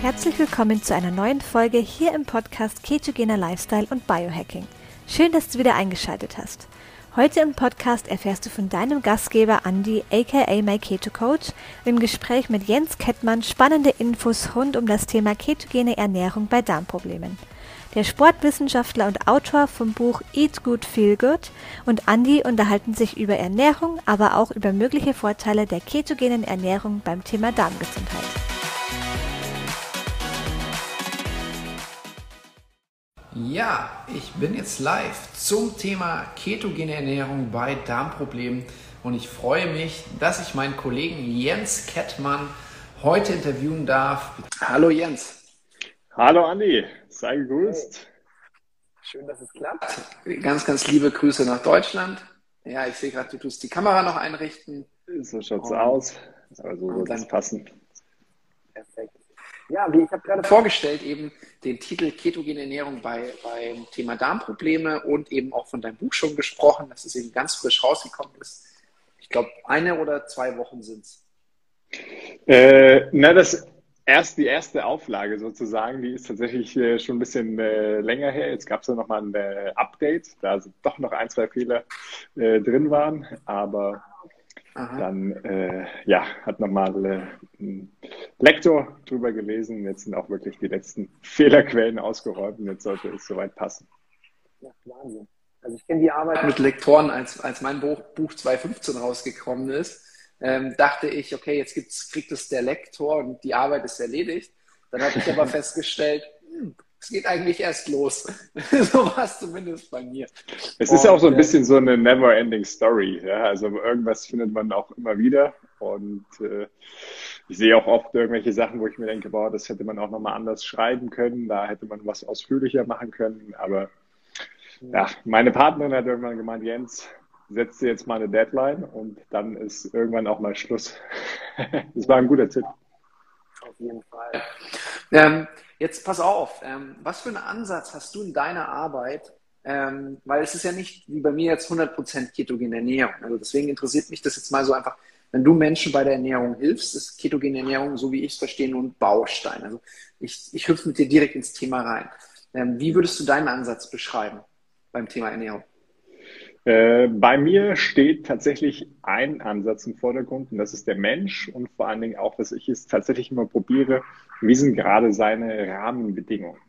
Herzlich willkommen zu einer neuen Folge hier im Podcast Ketogener Lifestyle und Biohacking. Schön, dass du wieder eingeschaltet hast. Heute im Podcast erfährst du von deinem Gastgeber Andy, aka My Keto Coach, im Gespräch mit Jens Kettmann spannende Infos rund um das Thema ketogene Ernährung bei Darmproblemen. Der Sportwissenschaftler und Autor vom Buch Eat Good Feel Good und Andy unterhalten sich über Ernährung, aber auch über mögliche Vorteile der ketogenen Ernährung beim Thema Darmgesundheit. Ja, ich bin jetzt live zum Thema ketogene Ernährung bei Darmproblemen und ich freue mich, dass ich meinen Kollegen Jens Kettmann heute interviewen darf. Hallo Jens. Hallo Andi, sei gegrüßt. Schön, dass es klappt. Ganz, ganz liebe Grüße nach Deutschland. Ja, ich sehe gerade, du tust die Kamera noch einrichten. So schaut's aus. Also wird es passen. Perfekt. Ja, wie ich habe gerade vorgestellt, eben den Titel Ketogene Ernährung bei, beim Thema Darmprobleme und eben auch von deinem Buch schon gesprochen, dass es eben ganz frisch rausgekommen ist. Ich glaube, eine oder zwei Wochen sind es. Äh, na, das erst die erste Auflage sozusagen, die ist tatsächlich äh, schon ein bisschen äh, länger her. Jetzt gab es ja nochmal ein äh, Update, da sind doch noch ein, zwei Fehler drin waren, aber Aha. Dann äh, ja, hat nochmal äh, ein Lektor drüber gelesen. Jetzt sind auch wirklich die letzten Fehlerquellen ausgeräumt und jetzt sollte es soweit passen. Ja, Wahnsinn. Also ich kenne die Arbeit mit Lektoren, als, als mein Buch, Buch 2015 rausgekommen ist, ähm, dachte ich, okay, jetzt gibt's, kriegt es der Lektor und die Arbeit ist erledigt. Dann habe ich aber festgestellt, hm, es geht eigentlich erst los. so war es zumindest bei mir. Es ist und, auch so ein äh, bisschen so eine never-ending Story. Ja? Also irgendwas findet man auch immer wieder. Und äh, ich sehe auch oft irgendwelche Sachen, wo ich mir denke, boah, das hätte man auch nochmal anders schreiben können. Da hätte man was ausführlicher machen können. Aber ja, meine Partnerin hat irgendwann gemeint, Jens, setz dir jetzt mal eine Deadline und dann ist irgendwann auch mal Schluss. das war ein guter Tipp. Auf jeden Fall. Ähm, Jetzt pass auf, ähm, was für einen Ansatz hast du in deiner Arbeit? Ähm, weil es ist ja nicht wie bei mir jetzt 100% ketogene Ernährung. Also deswegen interessiert mich das jetzt mal so einfach, wenn du Menschen bei der Ernährung hilfst, ist ketogene Ernährung, so wie ich es verstehe, nur ein Baustein. Also ich, ich hüpfe mit dir direkt ins Thema rein. Ähm, wie würdest du deinen Ansatz beschreiben beim Thema Ernährung? Äh, bei mir steht tatsächlich ein Ansatz im Vordergrund und das ist der Mensch und vor allen Dingen auch, dass ich es tatsächlich immer probiere, wie sind gerade seine Rahmenbedingungen?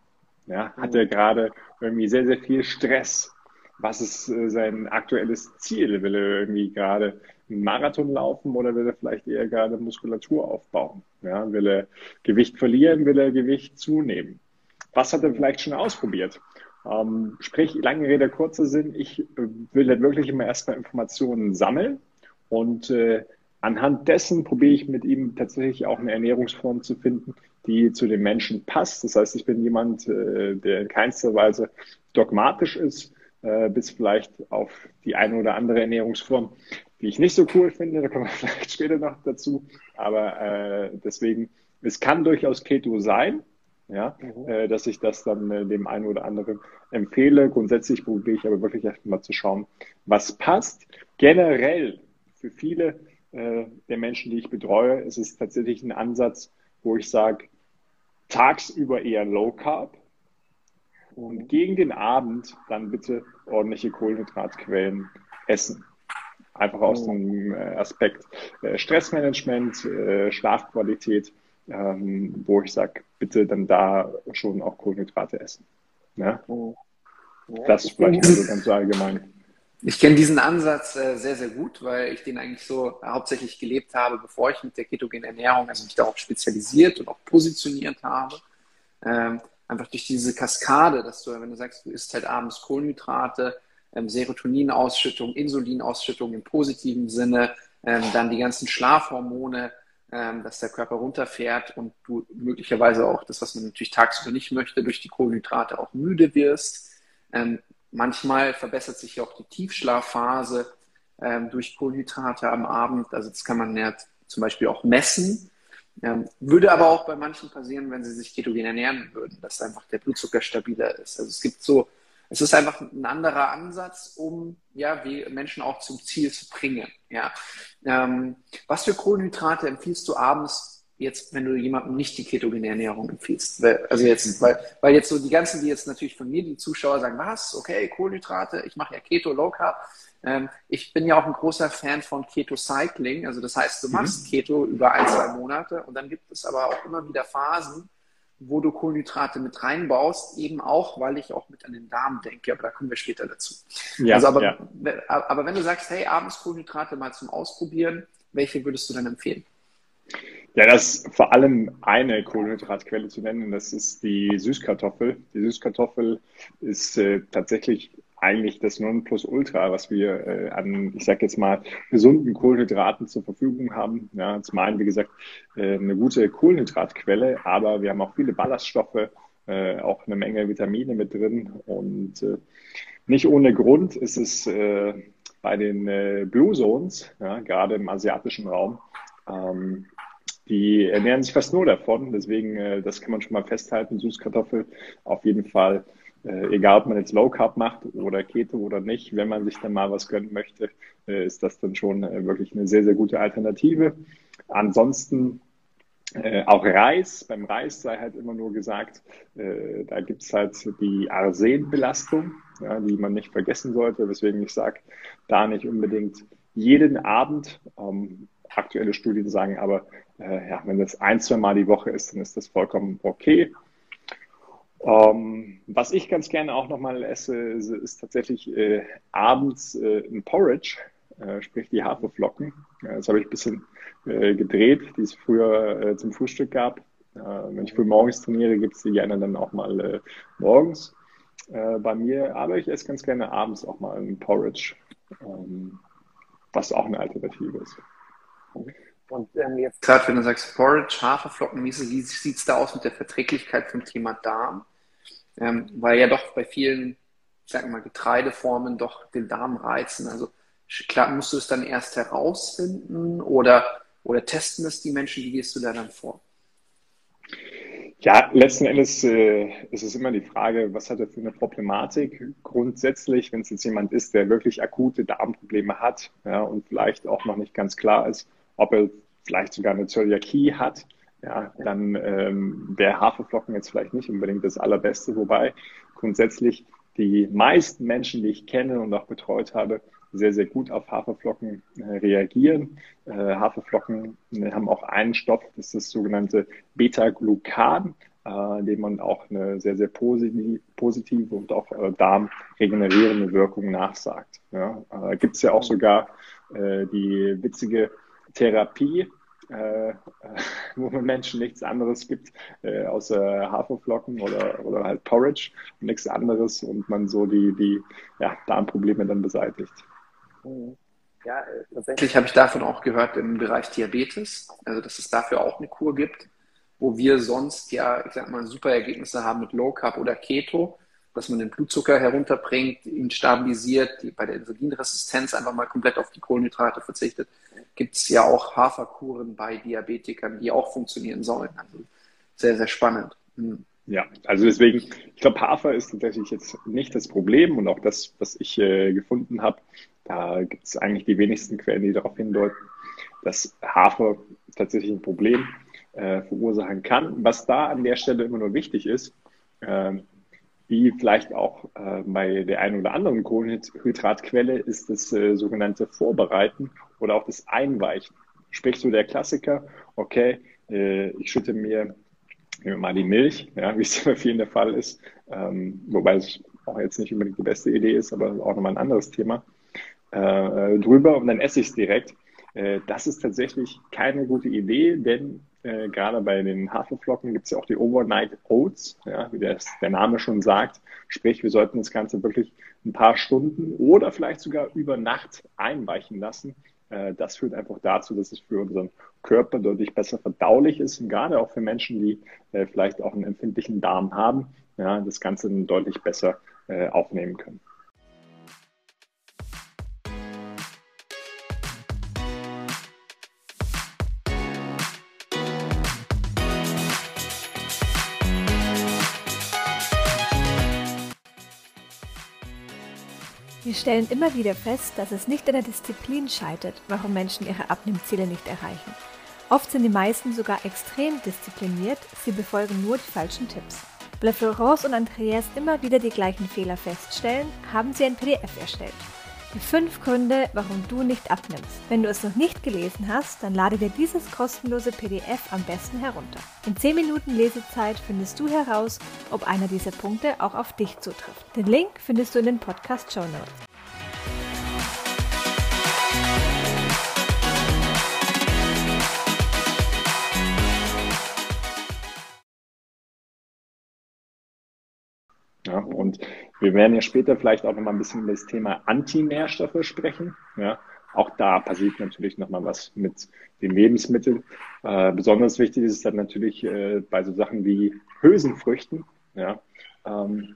Ja, hat er gerade irgendwie sehr, sehr viel Stress? Was ist äh, sein aktuelles Ziel? Will er irgendwie gerade einen Marathon laufen oder will er vielleicht eher gerade Muskulatur aufbauen? Ja, will er Gewicht verlieren? Will er Gewicht zunehmen? Was hat er vielleicht schon ausprobiert? Ähm, sprich, lange Rede, kurzer Sinn, ich äh, will dann wirklich immer erstmal Informationen sammeln und äh, anhand dessen probiere ich mit ihm tatsächlich auch eine Ernährungsform zu finden, die zu den Menschen passt. Das heißt, ich bin jemand, äh, der in keinster Weise dogmatisch ist, äh, bis vielleicht auf die eine oder andere Ernährungsform, die ich nicht so cool finde. Da kommen wir vielleicht später noch dazu. Aber äh, deswegen, es kann durchaus Keto sein, ja, mhm. äh, dass ich das dann äh, dem einen oder anderen empfehle. Grundsätzlich probiere ich aber wirklich erstmal zu schauen, was passt. Generell für viele äh, der Menschen, die ich betreue, ist es tatsächlich ein Ansatz, wo ich sage, tagsüber eher Low Carb und gegen den Abend dann bitte ordentliche Kohlenhydratquellen essen. Einfach aus oh. dem äh, Aspekt äh, Stressmanagement, äh, Schlafqualität ähm, wo ich sage, bitte dann da schon auch Kohlenhydrate essen. Ja? Oh. Ja, das vielleicht so ganz allgemein. Ich kenne diesen Ansatz äh, sehr, sehr gut, weil ich den eigentlich so hauptsächlich gelebt habe, bevor ich mit der ketogenen Ernährung, also mich darauf spezialisiert und auch positioniert habe. Ähm, einfach durch diese Kaskade, dass du, wenn du sagst, du isst halt abends Kohlenhydrate, ähm, Serotoninausschüttung, Insulinausschüttung im positiven Sinne, ähm, dann die ganzen Schlafhormone, ähm, dass der Körper runterfährt und du möglicherweise auch das, was man natürlich tagsüber nicht möchte, durch die Kohlenhydrate auch müde wirst. Ähm, manchmal verbessert sich auch die Tiefschlafphase ähm, durch Kohlenhydrate am Abend. Also das kann man ja zum Beispiel auch messen. Ähm, würde aber auch bei manchen passieren, wenn sie sich ketogen ernähren würden, dass einfach der Blutzucker stabiler ist. Also es gibt so es ist einfach ein anderer Ansatz, um ja, wie Menschen auch zum Ziel zu bringen. Ja. Ähm, was für Kohlenhydrate empfiehlst du abends jetzt, wenn du jemandem nicht die ketogene Ernährung empfiehlst? Also jetzt, weil, weil jetzt so die ganzen, die jetzt natürlich von mir, die Zuschauer sagen, was, okay, Kohlenhydrate, ich mache ja Keto, Low Carb. Ähm, ich bin ja auch ein großer Fan von Keto Cycling. Also das heißt, du machst mhm. Keto über ein, zwei Monate und dann gibt es aber auch immer wieder Phasen, wo du Kohlenhydrate mit reinbaust, eben auch, weil ich auch mit an den Darm denke, aber da kommen wir später dazu. Ja, also aber, ja. aber wenn du sagst, hey, abends Kohlenhydrate mal zum Ausprobieren, welche würdest du dann empfehlen? Ja, das ist vor allem eine Kohlenhydratquelle zu nennen, das ist die Süßkartoffel. Die Süßkartoffel ist äh, tatsächlich eigentlich das Nonplusultra, was wir äh, an, ich sage jetzt mal, gesunden Kohlenhydraten zur Verfügung haben. Ja, zum einen, wie gesagt, äh, eine gute Kohlenhydratquelle, aber wir haben auch viele Ballaststoffe, äh, auch eine Menge Vitamine mit drin. Und äh, nicht ohne Grund ist es äh, bei den äh, Blue Zones, ja, gerade im asiatischen Raum, ähm, die ernähren sich fast nur davon. Deswegen, äh, das kann man schon mal festhalten. Süßkartoffel auf jeden Fall, äh, egal ob man jetzt Low Carb macht oder Keto oder nicht, wenn man sich dann mal was gönnen möchte, äh, ist das dann schon äh, wirklich eine sehr, sehr gute Alternative. Ansonsten äh, auch Reis, beim Reis sei halt immer nur gesagt, äh, da gibt es halt die Arsenbelastung, ja, die man nicht vergessen sollte, weswegen ich sage, da nicht unbedingt jeden Abend. Ähm, aktuelle Studien sagen aber, äh, ja, wenn das ein, zwei Mal die Woche ist, dann ist das vollkommen okay. Ähm, was ich ganz gerne auch nochmal esse, ist, ist tatsächlich äh, abends äh, ein Porridge, äh, sprich die Haferflocken. das habe ich ein bisschen äh, gedreht, die es früher äh, zum Frühstück gab. wenn ich früh morgens trainiere, gibt es die gerne dann auch mal morgens bei mir. Aber ich esse ganz gerne abends auch mal ein Porridge, ähm, was auch eine Alternative ist. Und ähm, jetzt gerade, wenn du sagst Porridge, Haferflocken, wie, wie sieht es da aus mit der Verträglichkeit zum Thema Darm? Ähm, weil ja doch bei vielen, ich sag mal, Getreideformen doch den Darm reizen. Also klar, musst du es dann erst herausfinden oder, oder testen es die Menschen? Wie gehst du da dann vor? Ja, letzten Endes äh, ist es immer die Frage, was hat er für eine Problematik? Grundsätzlich, wenn es jetzt jemand ist, der wirklich akute Darmprobleme hat ja, und vielleicht auch noch nicht ganz klar ist, ob er vielleicht sogar eine Zöliakie hat, ja, dann ähm, wäre Haferflocken jetzt vielleicht nicht unbedingt das Allerbeste, wobei grundsätzlich die meisten Menschen, die ich kenne und auch betreut habe, sehr, sehr gut auf Haferflocken äh, reagieren. Äh, Haferflocken äh, haben auch einen Stoff, das ist das sogenannte Beta-Glucan, äh, dem man auch eine sehr, sehr positive, und auch äh, darmregenerierende Wirkung nachsagt. Ja, äh, Gibt es ja auch sogar äh, die witzige Therapie, äh, wo man Menschen nichts anderes gibt, äh, außer Haferflocken oder, oder halt Porridge und nichts anderes und man so die, die ja, Darmprobleme dann beseitigt. Ja, äh, tatsächlich habe ich davon auch gehört im Bereich Diabetes, also dass es dafür auch eine Kur gibt, wo wir sonst ja, ich sag mal, super Ergebnisse haben mit Low Carb oder Keto, dass man den Blutzucker herunterbringt, ihn stabilisiert, bei der Insulinresistenz einfach mal komplett auf die Kohlenhydrate verzichtet gibt es ja auch Haferkuren bei Diabetikern, die auch funktionieren sollen. Also sehr, sehr spannend. Mhm. Ja, also deswegen, ich glaube, Hafer ist tatsächlich jetzt nicht das Problem und auch das, was ich äh, gefunden habe, da gibt es eigentlich die wenigsten Quellen, die darauf hindeuten, dass Hafer tatsächlich ein Problem äh, verursachen kann. Was da an der Stelle immer nur wichtig ist, äh, wie vielleicht auch äh, bei der einen oder anderen Kohlenhydratquelle, ist das äh, sogenannte Vorbereiten oder auch das Einweichen. Sprich so der Klassiker, okay, äh, ich schütte mir nehmen wir mal die Milch, ja, wie es bei vielen der Fall ist, ähm, wobei es auch jetzt nicht unbedingt die beste Idee ist, aber auch nochmal ein anderes Thema, äh, drüber und dann esse ich es direkt. Äh, das ist tatsächlich keine gute Idee, denn äh, gerade bei den Haferflocken gibt es ja auch die Overnight Oats, ja, wie das, der Name schon sagt. Sprich, wir sollten das Ganze wirklich ein paar Stunden oder vielleicht sogar über Nacht einweichen lassen. Äh, das führt einfach dazu, dass es für unseren Körper deutlich besser verdaulich ist und gerade auch für Menschen, die äh, vielleicht auch einen empfindlichen Darm haben, ja, das Ganze dann deutlich besser äh, aufnehmen können. Wir stellen immer wieder fest, dass es nicht an der Disziplin scheitert, warum Menschen ihre Abnehmziele nicht erreichen. Oft sind die meisten sogar extrem diszipliniert, sie befolgen nur die falschen Tipps. Weil Florence und Andreas immer wieder die gleichen Fehler feststellen, haben sie ein PDF erstellt. Die fünf Gründe, warum du nicht abnimmst. Wenn du es noch nicht gelesen hast, dann lade dir dieses kostenlose PDF am besten herunter. In 10 Minuten Lesezeit findest du heraus, ob einer dieser Punkte auch auf dich zutrifft. Den Link findest du in den Podcast Show Notes. Ja, und wir werden ja später vielleicht auch nochmal ein bisschen über das Thema Antinährstoffe sprechen. Ja, auch da passiert natürlich nochmal was mit den Lebensmitteln. Äh, besonders wichtig ist es dann natürlich äh, bei so Sachen wie Hülsenfrüchten, ja, ähm,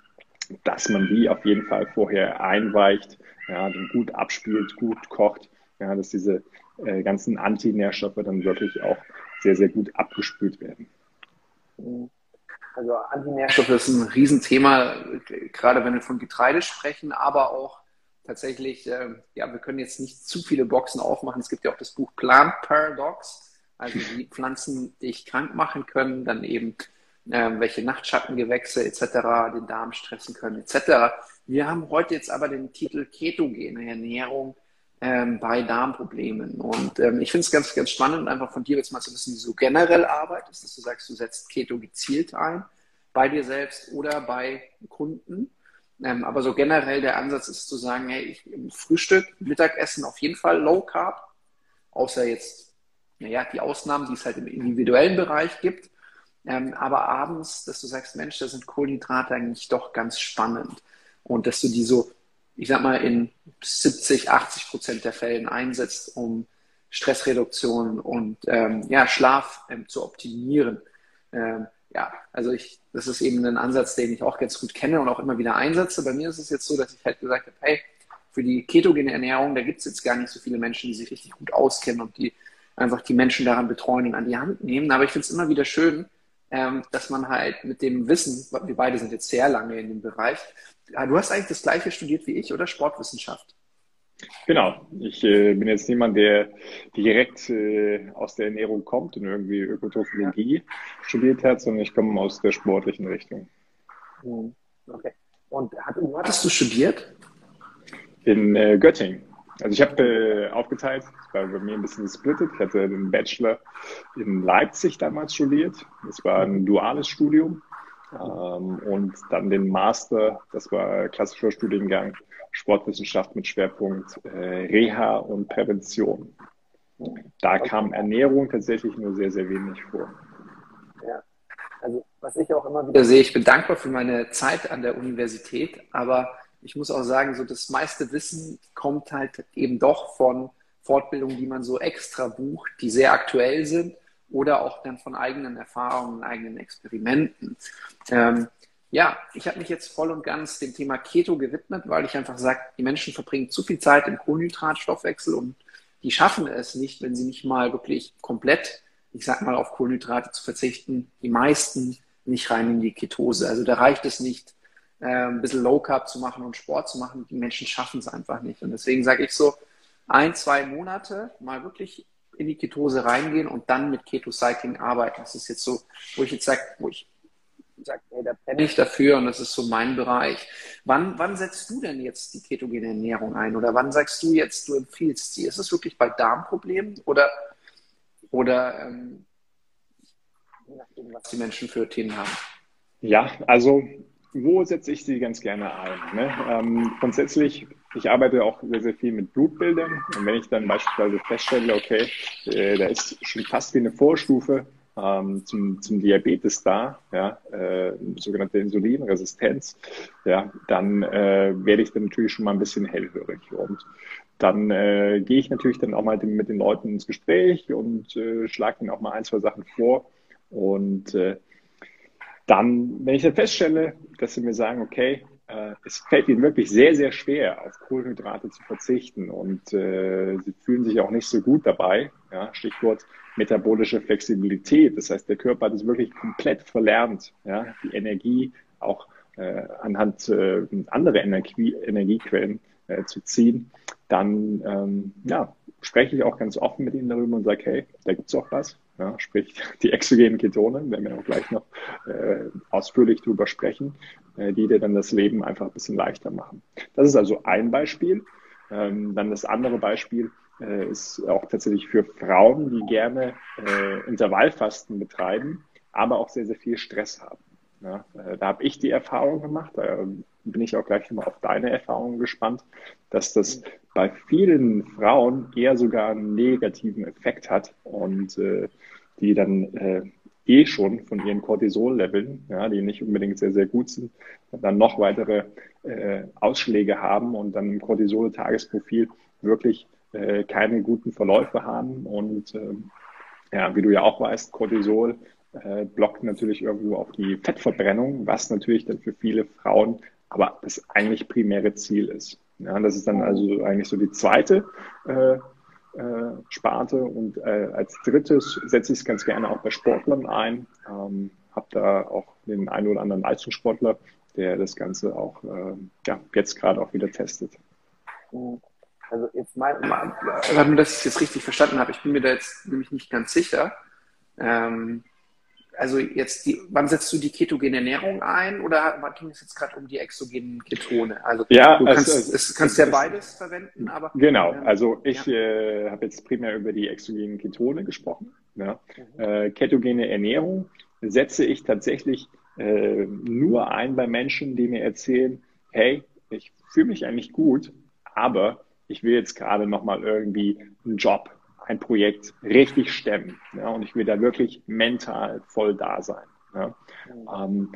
dass man die auf jeden Fall vorher einweicht, ja, gut abspielt, gut kocht, ja, dass diese äh, ganzen Antinährstoffe dann wirklich auch sehr, sehr gut abgespült werden. Also Antinährstoffe ist ein Riesenthema, gerade wenn wir von Getreide sprechen, aber auch tatsächlich, äh, ja, wir können jetzt nicht zu viele Boxen aufmachen. Es gibt ja auch das Buch Plant Paradox, also die Pflanzen, die dich krank machen können, dann eben äh, welche Nachtschattengewächse etc., den Darm stressen können etc. Wir haben heute jetzt aber den Titel ketogene Ernährung ähm, bei Darmproblemen. Und ähm, ich finde es ganz, ganz spannend, einfach von dir jetzt mal zu wissen, wie du so generell arbeitest, dass du sagst, du setzt Keto gezielt ein, bei dir selbst oder bei Kunden. Ähm, aber so generell der Ansatz ist zu sagen, hey, ich Frühstück, Mittagessen auf jeden Fall Low Carb, außer jetzt, naja, die Ausnahmen, die es halt im individuellen Bereich gibt. Ähm, aber abends, dass du sagst, Mensch, da sind Kohlenhydrate eigentlich doch ganz spannend. Und dass du die so ich sag mal, in 70, 80 Prozent der Fällen einsetzt, um Stressreduktion und ähm, ja, Schlaf ähm, zu optimieren. Ähm, ja, also ich, das ist eben ein Ansatz, den ich auch ganz gut kenne und auch immer wieder einsetze. Bei mir ist es jetzt so, dass ich halt gesagt habe, hey, für die ketogene Ernährung, da gibt es jetzt gar nicht so viele Menschen, die sich richtig gut auskennen und die einfach die Menschen daran betreuen und an die Hand nehmen. Aber ich finde es immer wieder schön, ähm, dass man halt mit dem Wissen, wir beide sind jetzt sehr lange in dem Bereich, du hast eigentlich das gleiche studiert wie ich oder Sportwissenschaft? Genau. Ich äh, bin jetzt niemand, der direkt äh, aus der Ernährung kommt und irgendwie Ökotrophologie ja. studiert hat, sondern ich komme aus der sportlichen Richtung. Hm, okay. Und hat, wo hattest du studiert? In äh, Göttingen. Also ich habe äh, aufgeteilt, das war bei mir ein bisschen gesplittet. Ich hatte den Bachelor in Leipzig damals studiert. Das war ein duales Studium. Ähm, und dann den Master, das war klassischer Studiengang Sportwissenschaft mit Schwerpunkt äh, Reha und Prävention. Da kam Ernährung tatsächlich nur sehr, sehr wenig vor. Ja, also was ich auch immer wieder sehe, ich bin dankbar für meine Zeit an der Universität, aber ich muss auch sagen, so das meiste Wissen kommt halt eben doch von Fortbildungen, die man so extra bucht, die sehr aktuell sind oder auch dann von eigenen Erfahrungen, eigenen Experimenten. Ähm, ja, ich habe mich jetzt voll und ganz dem Thema Keto gewidmet, weil ich einfach sage, die Menschen verbringen zu viel Zeit im Kohlenhydratstoffwechsel und die schaffen es nicht, wenn sie nicht mal wirklich komplett, ich sag mal, auf Kohlenhydrate zu verzichten. Die meisten nicht rein in die Ketose. Also da reicht es nicht, äh, ein bisschen Low Carb zu machen und Sport zu machen. Die Menschen schaffen es einfach nicht. Und deswegen sage ich so, ein, zwei Monate mal wirklich in die Ketose reingehen und dann mit Ketocycling arbeiten. Das ist jetzt so, wo ich jetzt sage, wo ich sage, hey, da brenne ich dafür und das ist so mein Bereich. Wann, wann setzt du denn jetzt die ketogene Ernährung ein oder wann sagst du jetzt, du empfiehlst sie? Ist es wirklich bei Darmproblemen oder, oder ähm, je nachdem, was die Menschen für Themen haben? Ja, also wo setze ich sie ganz gerne ein? Ne? Ähm, grundsätzlich, ich arbeite auch sehr, sehr viel mit Blutbildern. Und wenn ich dann beispielsweise feststelle, okay, äh, da ist schon fast wie eine Vorstufe ähm, zum, zum Diabetes da, ja, äh, sogenannte Insulinresistenz, ja, dann äh, werde ich dann natürlich schon mal ein bisschen hellhörig. Und dann äh, gehe ich natürlich dann auch mal mit den Leuten ins Gespräch und äh, schlage ihnen auch mal ein, zwei Sachen vor. Und äh, dann, wenn ich dann feststelle, dass sie mir sagen, okay, äh, es fällt ihnen wirklich sehr, sehr schwer, auf Kohlenhydrate zu verzichten und äh, sie fühlen sich auch nicht so gut dabei. Ja, Stichwort metabolische Flexibilität. Das heißt, der Körper hat es wirklich komplett verlernt, ja, die Energie auch äh, anhand äh, anderer Energie, Energiequellen äh, zu ziehen. Dann ähm, ja, spreche ich auch ganz offen mit ihnen darüber und sage, hey, da gibt es auch was. ja, sprich die exogenen Ketone, werden wir auch gleich noch äh, ausführlich drüber sprechen, äh, die dir dann das Leben einfach ein bisschen leichter machen. Das ist also ein Beispiel. Ähm, dann das andere Beispiel äh, ist auch tatsächlich für Frauen, die gerne äh, Intervallfasten betreiben, aber auch sehr, sehr viel Stress haben. Ja, äh, da habe ich die Erfahrung gemacht, da bin ich auch gleich mal auf deine Erfahrungen gespannt, dass das bei vielen Frauen eher sogar einen negativen Effekt hat und äh, die dann äh, eh schon von ihren Cortisol-Leveln, ja, die nicht unbedingt sehr, sehr gut sind, dann noch weitere äh, Ausschläge haben und dann im Cortisol-Tagesprofil wirklich äh, keine guten Verläufe haben. Und äh, ja, wie du ja auch weißt, Cortisol äh, blockt natürlich irgendwo auch die Fettverbrennung, was natürlich dann für viele Frauen aber das eigentlich primäre Ziel ist. Ja, das ist dann also eigentlich so die zweite äh, äh, Sparte. Und äh, als drittes setze ich es ganz gerne auch bei Sportlern ein. Ähm, habe da auch den einen oder anderen Leistungssportler, der das Ganze auch äh, ja, jetzt gerade auch wieder testet. Also jetzt mein, wenn dass ich jetzt richtig verstanden habe, ich bin mir da jetzt nämlich nicht ganz sicher. Ähm, also jetzt die, wann setzt du die ketogene Ernährung ein oder ging es jetzt gerade um die exogenen Ketone? Also ja, du kannst, es, es, kannst es, ja beides verwenden, aber genau. Also ich ja. äh, habe jetzt primär über die exogenen Ketone gesprochen. Ja. Mhm. Äh, ketogene Ernährung setze ich tatsächlich äh, nur ein bei Menschen, die mir erzählen, hey, ich fühle mich eigentlich gut, aber ich will jetzt gerade noch mal irgendwie einen Job ein Projekt richtig stemmen. Ja, und ich will da wirklich mental voll da sein. Ja. Ähm,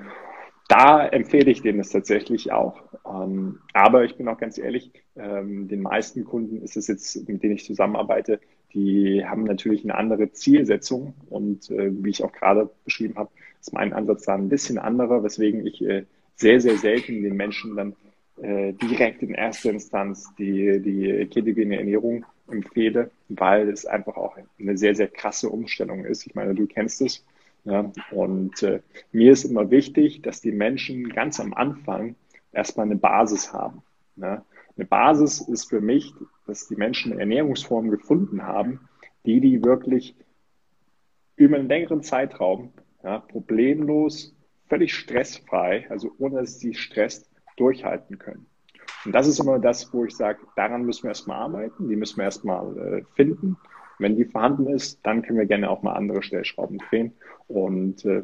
da empfehle ich denen das tatsächlich auch. Ähm, aber ich bin auch ganz ehrlich, ähm, den meisten Kunden ist es jetzt, mit denen ich zusammenarbeite, die haben natürlich eine andere Zielsetzung. Und äh, wie ich auch gerade beschrieben habe, ist mein Ansatz da ein bisschen anderer, weswegen ich äh, sehr, sehr selten den Menschen dann äh, direkt in erster Instanz die, die ketogene Ernährung empfehle, weil es einfach auch eine sehr, sehr krasse Umstellung ist. Ich meine, du kennst es. Ja, und äh, mir ist immer wichtig, dass die Menschen ganz am Anfang erstmal eine Basis haben. Ja. Eine Basis ist für mich, dass die Menschen eine Ernährungsform gefunden haben, die die wirklich über einen längeren Zeitraum ja, problemlos, völlig stressfrei, also ohne dass sie stresst, durchhalten können. Und das ist immer das, wo ich sage, daran müssen wir erstmal arbeiten, die müssen wir erstmal äh, finden. Wenn die vorhanden ist, dann können wir gerne auch mal andere Stellschrauben drehen. Und äh,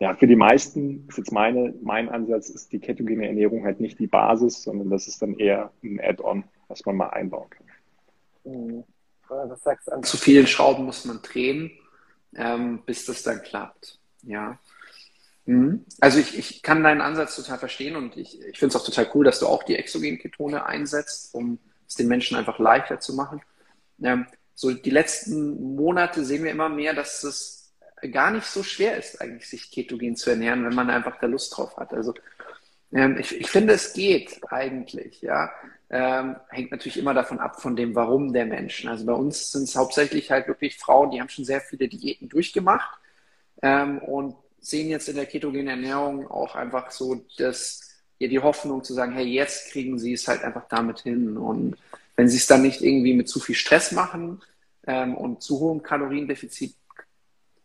ja, für die meisten ist jetzt meine, mein Ansatz, ist die ketogene Ernährung halt nicht die Basis, sondern das ist dann eher ein Add-on, was man mal einbauen kann. Mhm. Was sagst du? Zu vielen Schrauben muss man drehen, ähm, bis das dann klappt. Ja. Mhm. Also ich, ich kann deinen Ansatz total verstehen und ich, ich finde es auch total cool, dass du auch die exogenen Ketone einsetzt, um es den Menschen einfach leichter zu machen. Ähm, so die letzten Monate sehen wir immer mehr, dass es gar nicht so schwer ist, eigentlich sich ketogen zu ernähren, wenn man einfach da Lust drauf hat. Also ähm, ich, ich finde, es geht eigentlich, ja. Ähm, hängt natürlich immer davon ab, von dem Warum der Menschen. Also bei uns sind es hauptsächlich halt wirklich Frauen, die haben schon sehr viele Diäten durchgemacht ähm, und sehen jetzt in der ketogenen Ernährung auch einfach so dass ja, die Hoffnung zu sagen, hey, jetzt kriegen sie es halt einfach damit hin. Und wenn sie es dann nicht irgendwie mit zu viel Stress machen ähm, und zu hohem Kaloriendefizit,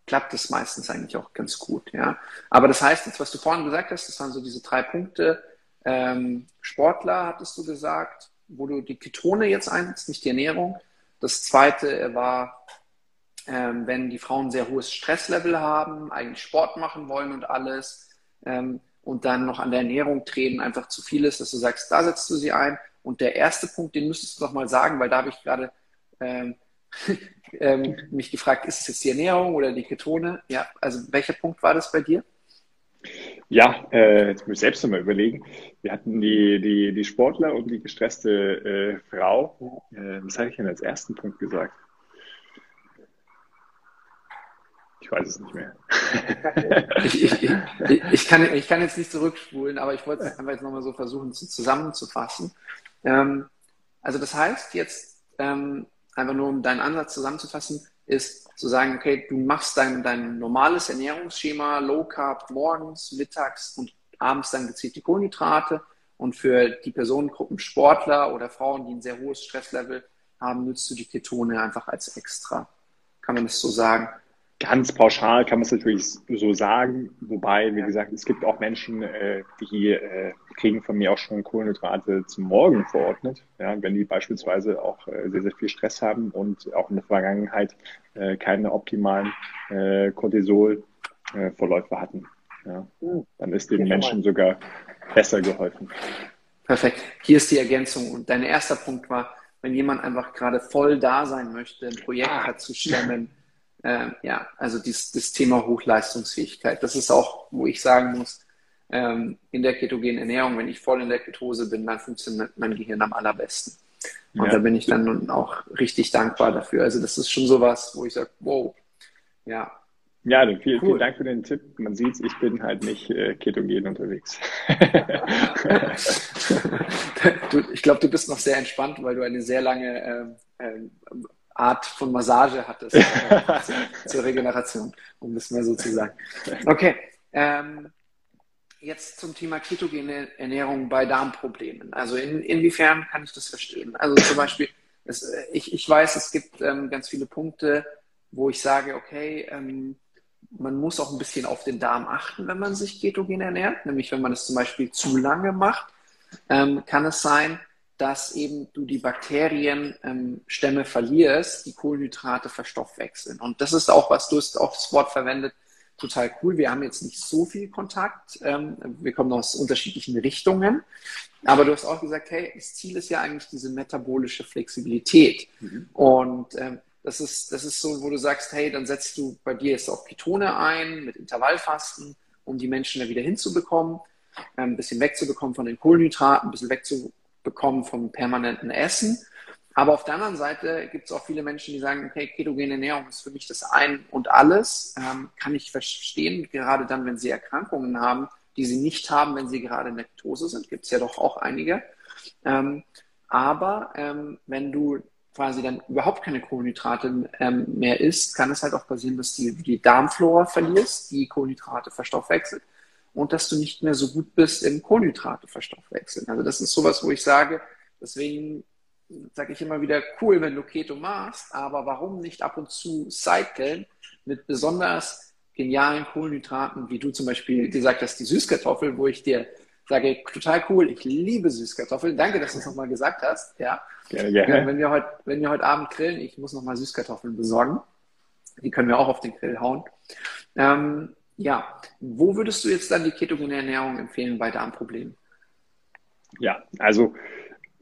klappt es meistens eigentlich auch ganz gut. Ja. Aber das heißt, jetzt, was du vorhin gesagt hast, das waren so diese drei Punkte. Ähm, Sportler, hattest du gesagt, wo du die Ketone jetzt einsetzt, nicht die Ernährung. Das zweite war ähm, wenn die Frauen sehr hohes Stresslevel haben, eigentlich Sport machen wollen und alles ähm, und dann noch an der Ernährung treten, einfach zu viel ist, dass du sagst, da setzt du sie ein. Und der erste Punkt, den müsstest du noch mal sagen, weil da habe ich gerade ähm, ähm, mich gefragt, ist es jetzt die Ernährung oder die Ketone? Ja, also welcher Punkt war das bei dir? Ja, äh, jetzt muss ich selbst nochmal überlegen. Wir hatten die, die, die Sportler und die gestresste äh, Frau. Äh, was hatte ich denn als ersten Punkt gesagt? Ich weiß es nicht mehr. ich, ich, ich, ich, kann, ich kann jetzt nicht zurückspulen, aber ich wollte es einfach jetzt nochmal so versuchen zu, zusammenzufassen. Ähm, also das heißt jetzt, ähm, einfach nur um deinen Ansatz zusammenzufassen, ist zu sagen, okay, du machst dein, dein normales Ernährungsschema, Low Carb morgens, mittags und abends dann gezielt die Kohlenhydrate und für die Personengruppen Sportler oder Frauen, die ein sehr hohes Stresslevel haben, nützt du die Ketone einfach als extra. Kann man das so sagen? Ganz pauschal kann man es natürlich so sagen, wobei, wie gesagt, es gibt auch Menschen, äh, die äh, kriegen von mir auch schon Kohlenhydrate zum Morgen verordnet, ja, wenn die beispielsweise auch äh, sehr, sehr viel Stress haben und auch in der Vergangenheit äh, keine optimalen äh, Cortisol-Verläufe hatten. Ja. Hm. Dann ist den Menschen sogar besser geholfen. Perfekt. Hier ist die Ergänzung. Und dein erster Punkt war, wenn jemand einfach gerade voll da sein möchte, ein Projekt ah. hat zu stemmen, äh, ja, also dies, das Thema Hochleistungsfähigkeit. Das ist auch, wo ich sagen muss, ähm, in der ketogenen Ernährung, wenn ich voll in der Ketose bin, dann funktioniert mein Gehirn am allerbesten. Und ja. da bin ich dann auch richtig dankbar dafür. Also das ist schon sowas, wo ich sage, wow, ja. Ja, vielen, cool. vielen Dank für den Tipp. Man sieht, ich bin halt nicht äh, ketogen unterwegs. du, ich glaube, du bist noch sehr entspannt, weil du eine sehr lange äh, äh, Art von Massage hattest zur, zur, Regeneration, um das mal so zu sagen. Okay, ähm, jetzt zum Thema ketogene Ernährung bei Darmproblemen. Also in, inwiefern kann ich das verstehen? Also zum Beispiel, es, ich, ich weiß, es gibt ähm, ganz viele Punkte, wo ich sage, okay, ähm, man muss auch ein bisschen auf den Darm achten, wenn man sich ketogen ernährt. Nämlich wenn man es zum Beispiel zu lange macht, ähm, kann es sein, dass eben du die Bakterienstämme ähm, verlierst, die Kohlenhydrate verstoffwechseln. Und das ist auch, was du hast auch das Wort verwendet, total cool. Wir haben jetzt nicht so viel Kontakt. Ähm, wir kommen aus unterschiedlichen Richtungen. Aber du hast auch gesagt, hey, das Ziel ist ja eigentlich diese metabolische Flexibilität. Mhm. Und ähm, das ist, das ist so, wo du sagst, hey, dann setzt du bei dir jetzt auch Ketone ein mit Intervallfasten, um die Menschen da wieder hinzubekommen, ähm, ein bisschen wegzubekommen von den Kohlenhydraten, ein bisschen wegzubekommen bekommen vom permanenten Essen. Aber auf der anderen Seite gibt es auch viele Menschen, die sagen, okay, ketogene Ernährung ist für mich das Ein und Alles. Ähm, kann ich verstehen, gerade dann, wenn sie Erkrankungen haben, die sie nicht haben, wenn sie gerade in der Ketose sind. Gibt es ja doch auch einige. Ähm, aber ähm, wenn du quasi dann überhaupt keine Kohlenhydrate ähm, mehr isst, kann es halt auch passieren, dass du die Darmflora verlierst, die Kohlenhydrate verstoffwechselt und dass du nicht mehr so gut bist im Kohlenhydrate verstoffwechseln. Also das ist sowas, wo ich sage, deswegen sage ich immer wieder, cool, wenn du Keto machst, aber warum nicht ab und zu cyclen mit besonders genialen Kohlenhydraten, wie du zum Beispiel gesagt hast, die Süßkartoffel, wo ich dir sage, total cool, ich liebe Süßkartoffeln. Danke, dass du es nochmal gesagt hast. Ja. Gerne, gerne. Wenn wir heute, wenn wir heute Abend grillen, ich muss nochmal Süßkartoffeln besorgen. Die können wir auch auf den Grill hauen. Ähm, ja, wo würdest du jetzt dann die ketogene Ernährung empfehlen bei Darmproblemen? Ja, also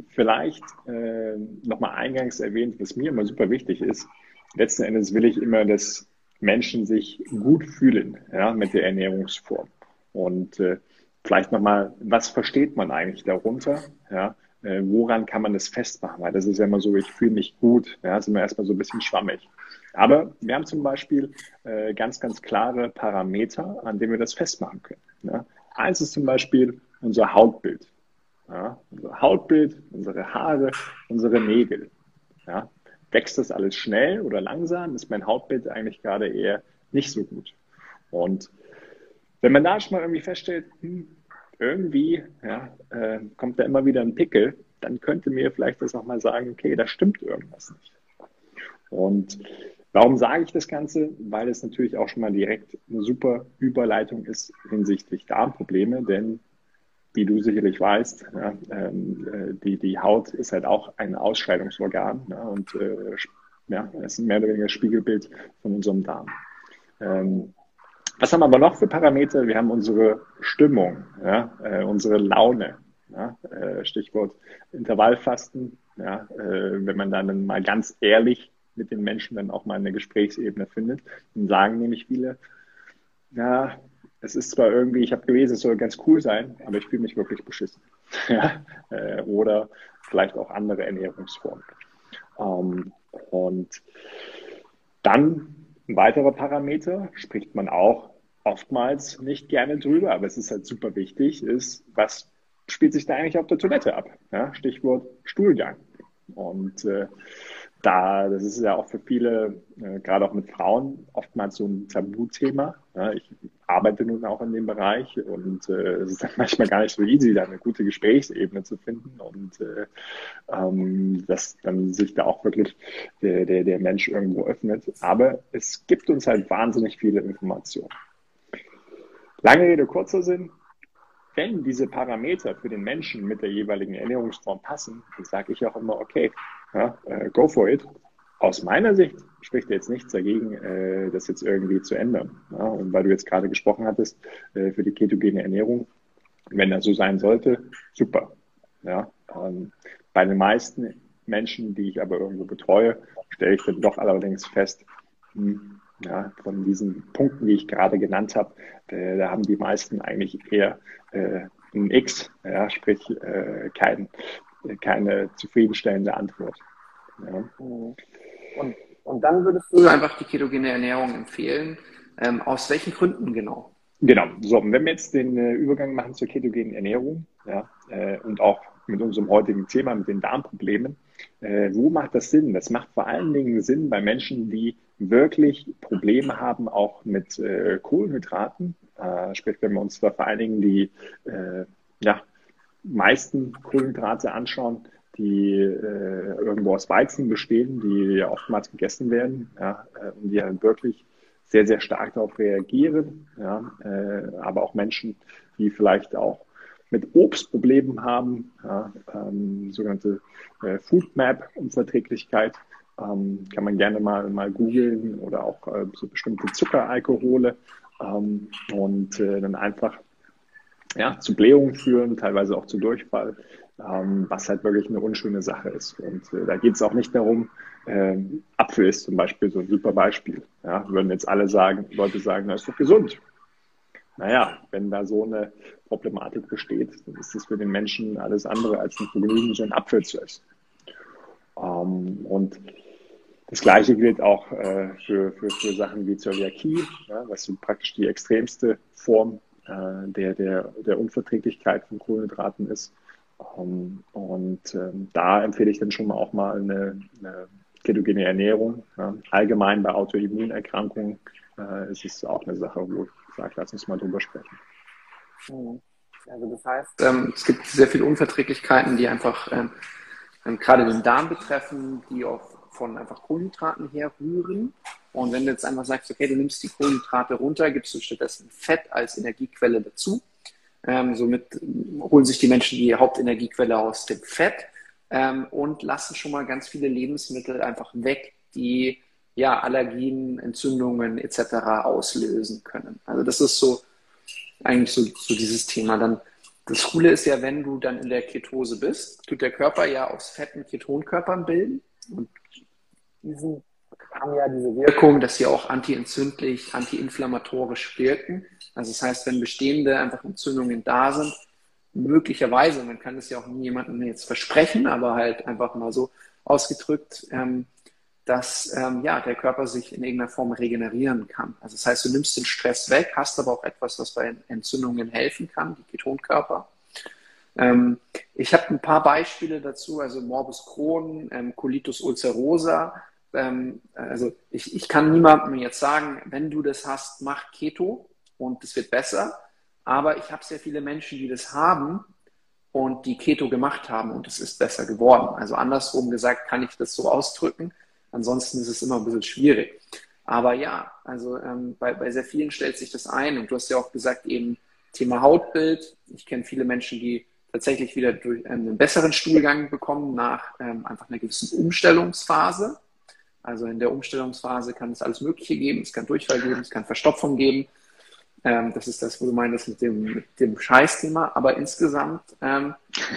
vielleicht äh, nochmal eingangs erwähnt, was mir immer super wichtig ist. Letzten Endes will ich immer, dass Menschen sich gut fühlen ja, mit der Ernährungsform. Und äh, vielleicht nochmal, was versteht man eigentlich darunter? Ja? Äh, woran kann man das festmachen? Weil das ist ja immer so, ich fühle mich gut. Ja, das ist immer erstmal so ein bisschen schwammig. Aber wir haben zum Beispiel äh, ganz, ganz klare Parameter, an denen wir das festmachen können. Ja. Eins ist zum Beispiel unser Hautbild. Ja. Unser Hautbild, unsere Haare, unsere Nägel. Ja. Wächst das alles schnell oder langsam, ist mein Hautbild eigentlich gerade eher nicht so gut. Und wenn man da schon mal irgendwie feststellt, hm, irgendwie ja, äh, kommt da immer wieder ein Pickel, dann könnte mir vielleicht das nochmal sagen, okay, da stimmt irgendwas nicht. Und Warum sage ich das Ganze? Weil es natürlich auch schon mal direkt eine super Überleitung ist hinsichtlich Darmprobleme, denn wie du sicherlich weißt, ja, ähm, äh, die, die Haut ist halt auch ein Ausscheidungsorgan ja, und äh, ja, ist mehr oder weniger Spiegelbild von unserem Darm. Ähm, was haben wir aber noch für Parameter? Wir haben unsere Stimmung, ja, äh, unsere Laune. Ja, äh, Stichwort Intervallfasten. Ja, äh, wenn man dann mal ganz ehrlich mit den Menschen dann auch mal eine Gesprächsebene findet. Dann sagen nämlich viele, ja, es ist zwar irgendwie, ich habe gelesen, es soll ganz cool sein, aber ich fühle mich wirklich beschissen. Äh, oder vielleicht auch andere Ernährungsformen. Ähm, und dann ein weiterer Parameter, spricht man auch oftmals nicht gerne drüber, aber es ist halt super wichtig, ist, was spielt sich da eigentlich auf der Toilette ab? Ja? Stichwort Stuhlgang. Und äh, da, das ist ja auch für viele, äh, gerade auch mit Frauen, oftmals so ein Tabuthema. Ja, ich arbeite nun auch in dem Bereich und äh, es ist dann manchmal gar nicht so easy, da eine gute Gesprächsebene zu finden und äh, ähm, dass dann sich da auch wirklich der, der, der Mensch irgendwo öffnet. Aber es gibt uns halt wahnsinnig viele Informationen. Lange Rede, kurzer Sinn. Wenn diese Parameter für den Menschen mit der jeweiligen Ernährungsform passen, dann sage ich auch immer, okay, ja, äh, go for it. Aus meiner Sicht spricht jetzt nichts dagegen, äh, das jetzt irgendwie zu ändern. Ja, und weil du jetzt gerade gesprochen hattest, äh, für die ketogene Ernährung, wenn das so sein sollte, super. Ja, ähm, bei den meisten Menschen, die ich aber irgendwo betreue, stelle ich dann doch allerdings fest, hm, ja, von diesen Punkten, die ich gerade genannt habe, äh, da haben die meisten eigentlich eher äh, ein X, ja, sprich äh, kein, keine zufriedenstellende Antwort. Ja. Und, und dann würdest du einfach die ketogene Ernährung empfehlen. Ähm, aus welchen Gründen genau? Genau, so, und wenn wir jetzt den äh, Übergang machen zur ketogenen Ernährung ja, äh, und auch mit unserem heutigen Thema, mit den Darmproblemen, äh, wo macht das Sinn? Das macht vor allen Dingen Sinn bei Menschen, die wirklich Probleme haben, auch mit äh, Kohlenhydraten. Äh, sprich, wenn wir uns da vor allen Dingen die äh, ja, meisten Kohlenhydrate anschauen, die äh, irgendwo aus Weizen bestehen, die ja oftmals gegessen werden ja, äh, und die halt wirklich sehr, sehr stark darauf reagieren. Ja, äh, aber auch Menschen, die vielleicht auch mit Obstproblemen haben, ja, ähm, sogenannte äh, Foodmap-Unverträglichkeit. Ähm, kann man gerne mal, mal googeln oder auch äh, so bestimmte Zuckeralkohole ähm, und äh, dann einfach ja, zu Blähungen führen, teilweise auch zu Durchfall, ähm, was halt wirklich eine unschöne Sache ist. Und äh, da geht es auch nicht darum, ähm, Apfel ist zum Beispiel so ein super Beispiel. Ja, würden jetzt alle sagen, Leute sagen, das ist doch gesund. Naja, wenn da so eine Problematik besteht, dann ist es für den Menschen alles andere als ein Vergnügen, so einen Apfel zu essen. Ähm, und das Gleiche gilt auch äh, für, für, für Sachen wie Zöliakie, ja, was so praktisch die extremste Form äh, der, der, der Unverträglichkeit von Kohlenhydraten ist. Ähm, und ähm, da empfehle ich dann schon mal auch mal eine, eine ketogene Ernährung. Ja. Allgemein bei Autoimmunerkrankungen äh, ist es auch eine Sache, wo ich sage, lass uns mal drüber sprechen. Mhm. Also das heißt, ähm, es gibt sehr viele Unverträglichkeiten, die einfach ähm, ähm, gerade den Darm betreffen, die auch von einfach Kohlenhydraten herrühren. Und wenn du jetzt einfach sagst, okay, du nimmst die Kohlenhydrate runter, gibst du stattdessen Fett als Energiequelle dazu. Ähm, somit holen sich die Menschen die Hauptenergiequelle aus dem Fett ähm, und lassen schon mal ganz viele Lebensmittel einfach weg, die ja Allergien, Entzündungen etc. auslösen können. Also das ist so eigentlich so, so dieses Thema. Dann das Coole ist ja, wenn du dann in der Ketose bist, tut der Körper ja aus fetten Ketonkörpern bilden. Und diesen haben ja diese Wirkung, dass sie auch antientzündlich, antiinflammatorisch wirken. Also das heißt, wenn bestehende einfach Entzündungen da sind, möglicherweise, man kann es ja auch nie jemandem jetzt versprechen, aber halt einfach mal so ausgedrückt, ähm, dass ähm, ja, der Körper sich in irgendeiner Form regenerieren kann. Also das heißt, du nimmst den Stress weg, hast aber auch etwas, was bei Entzündungen helfen kann, die Ketonkörper. Ähm, ich habe ein paar Beispiele dazu, also Morbus Crohn, ähm, Colitis ulcerosa. Ähm, also ich, ich kann niemandem jetzt sagen, wenn du das hast, mach Keto und es wird besser. Aber ich habe sehr viele Menschen, die das haben und die Keto gemacht haben und es ist besser geworden. Also andersrum gesagt, kann ich das so ausdrücken Ansonsten ist es immer ein bisschen schwierig. Aber ja, also ähm, bei, bei sehr vielen stellt sich das ein. Und du hast ja auch gesagt, eben Thema Hautbild. Ich kenne viele Menschen, die tatsächlich wieder durch einen besseren Stuhlgang bekommen nach ähm, einfach einer gewissen Umstellungsphase. Also in der Umstellungsphase kann es alles Mögliche geben. Es kann Durchfall geben, es kann Verstopfung geben. Ähm, das ist das, wo du meinst mit dem, mit dem Scheißthema. Aber insgesamt ähm,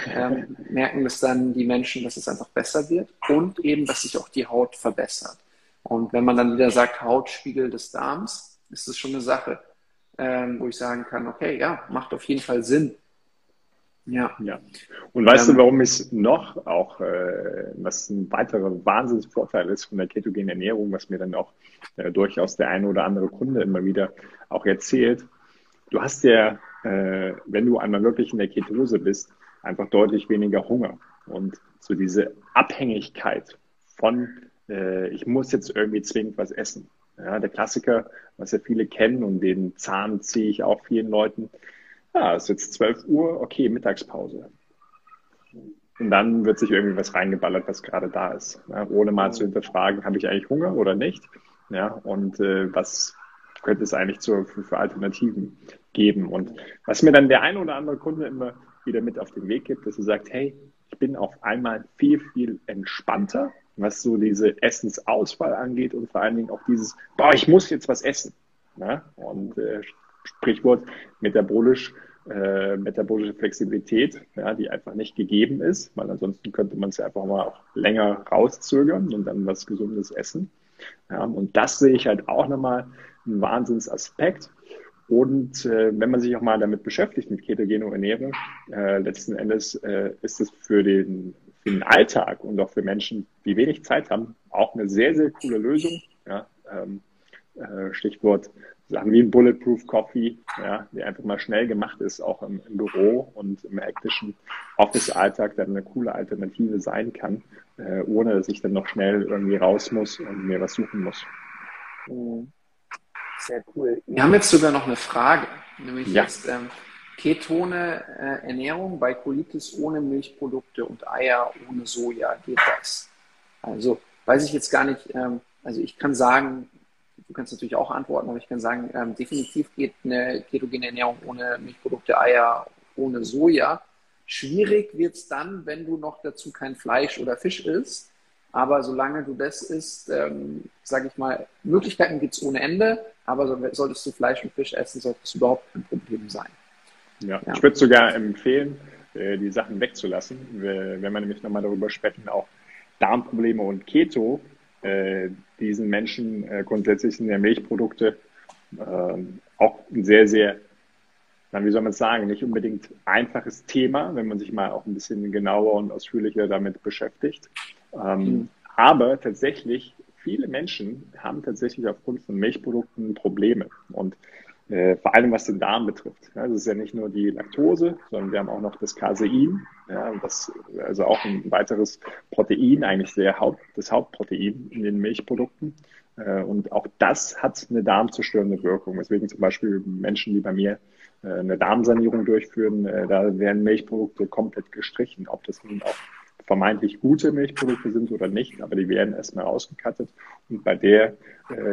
ähm, merken das dann die Menschen, dass es einfach besser wird und eben, dass sich auch die Haut verbessert. Und wenn man dann wieder sagt, Hautspiegel des Darms, ist das schon eine Sache, ähm, wo ich sagen kann, okay, ja, macht auf jeden Fall Sinn. Ja. ja. Und weißt ähm, du, warum es noch auch, äh, was ein weiterer Wahnsinnsvorteil ist von der ketogenen Ernährung, was mir dann auch äh, durchaus der eine oder andere Kunde immer wieder auch erzählt. Du hast ja, äh, wenn du einmal wirklich in der Ketose bist, einfach deutlich weniger Hunger. Und so diese Abhängigkeit von, äh, ich muss jetzt irgendwie zwingend was essen, Ja, der Klassiker, was ja viele kennen und den Zahn ziehe ich auch vielen Leuten. Es ist jetzt 12 Uhr, okay, Mittagspause. Und dann wird sich irgendwie was reingeballert, was gerade da ist. Ja, ohne mal zu hinterfragen, habe ich eigentlich Hunger oder nicht? Ja, und äh, was könnte es eigentlich zu, für, für, Alternativen geben? Und was mir dann der ein oder andere Kunde immer wieder mit auf den Weg gibt, dass er sagt, hey, ich bin auf einmal viel, viel entspannter, was so diese Essensauswahl angeht und vor allen Dingen auch dieses, boah, ich muss jetzt was essen. Ja? Und äh, Sprichwort metabolisch äh, metabolische Flexibilität, ja, die einfach nicht gegeben ist, weil ansonsten könnte man es ja einfach mal auch länger rauszögern und dann was Gesundes essen. Ja, und das sehe ich halt auch nochmal einen Wahnsinnsaspekt. Und äh, wenn man sich auch mal damit beschäftigt, mit ketogener Ernährung, äh, letzten Endes äh, ist es für den, für den Alltag und auch für Menschen, die wenig Zeit haben, auch eine sehr, sehr coole Lösung. Ja, ähm, äh, Stichwort Sachen wie ein Bulletproof Coffee, ja, die einfach mal schnell gemacht ist, auch im, im Büro und im hektischen Office-Alltag dann eine coole Alternative sein kann, äh, ohne dass ich dann noch schnell irgendwie raus muss und mir was suchen muss. Mhm. Sehr cool. Wir haben jetzt sogar noch eine Frage, nämlich ja. jetzt ähm, ketone äh, Ernährung bei Colitis ohne Milchprodukte und Eier ohne Soja, geht das? Also weiß ich jetzt gar nicht, ähm, also ich kann sagen, Du kannst natürlich auch antworten, aber ich kann sagen, ähm, definitiv geht eine ketogene Ernährung ohne Milchprodukte, Eier, ohne Soja. Schwierig wird es dann, wenn du noch dazu kein Fleisch oder Fisch isst. Aber solange du das isst, ähm, sage ich mal, Möglichkeiten gibt es ohne Ende. Aber solltest du Fleisch und Fisch essen, sollte es überhaupt kein Problem sein. Ja, ja. ich würde sogar empfehlen, äh, die Sachen wegzulassen. Wenn wir nämlich nochmal darüber sprechen, auch Darmprobleme und Keto, diesen Menschen äh, grundsätzlich sind ja Milchprodukte äh, auch ein sehr, sehr, na, wie soll man es sagen, nicht unbedingt einfaches Thema, wenn man sich mal auch ein bisschen genauer und ausführlicher damit beschäftigt. Ähm, mhm. Aber tatsächlich, viele Menschen haben tatsächlich aufgrund von Milchprodukten Probleme. Und äh, vor allem was den Darm betrifft. Ja, das ist ja nicht nur die Laktose, sondern wir haben auch noch das Casein, ja, das, also auch ein weiteres Protein, eigentlich sehr Haupt, das Hauptprotein in den Milchprodukten. Äh, und auch das hat eine darmzerstörende Wirkung. Deswegen zum Beispiel Menschen, die bei mir äh, eine Darmsanierung durchführen, äh, da werden Milchprodukte komplett gestrichen, ob das nun auch vermeintlich gute Milchprodukte sind oder nicht, aber die werden erstmal ausgekattet. Und bei der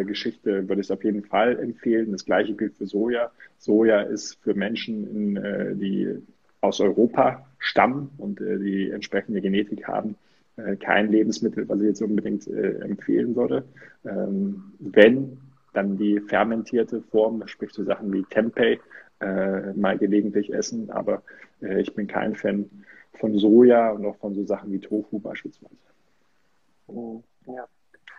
Geschichte würde ich es auf jeden Fall empfehlen. Das gleiche gilt für Soja. Soja ist für Menschen, in, die aus Europa stammen und äh, die entsprechende Genetik haben, äh, kein Lebensmittel, was ich jetzt unbedingt äh, empfehlen würde. Ähm, wenn, dann die fermentierte Form, sprich so Sachen wie Tempeh, äh, mal gelegentlich essen, aber ich bin kein Fan von Soja und auch von so Sachen wie Tofu beispielsweise. Oh, ja.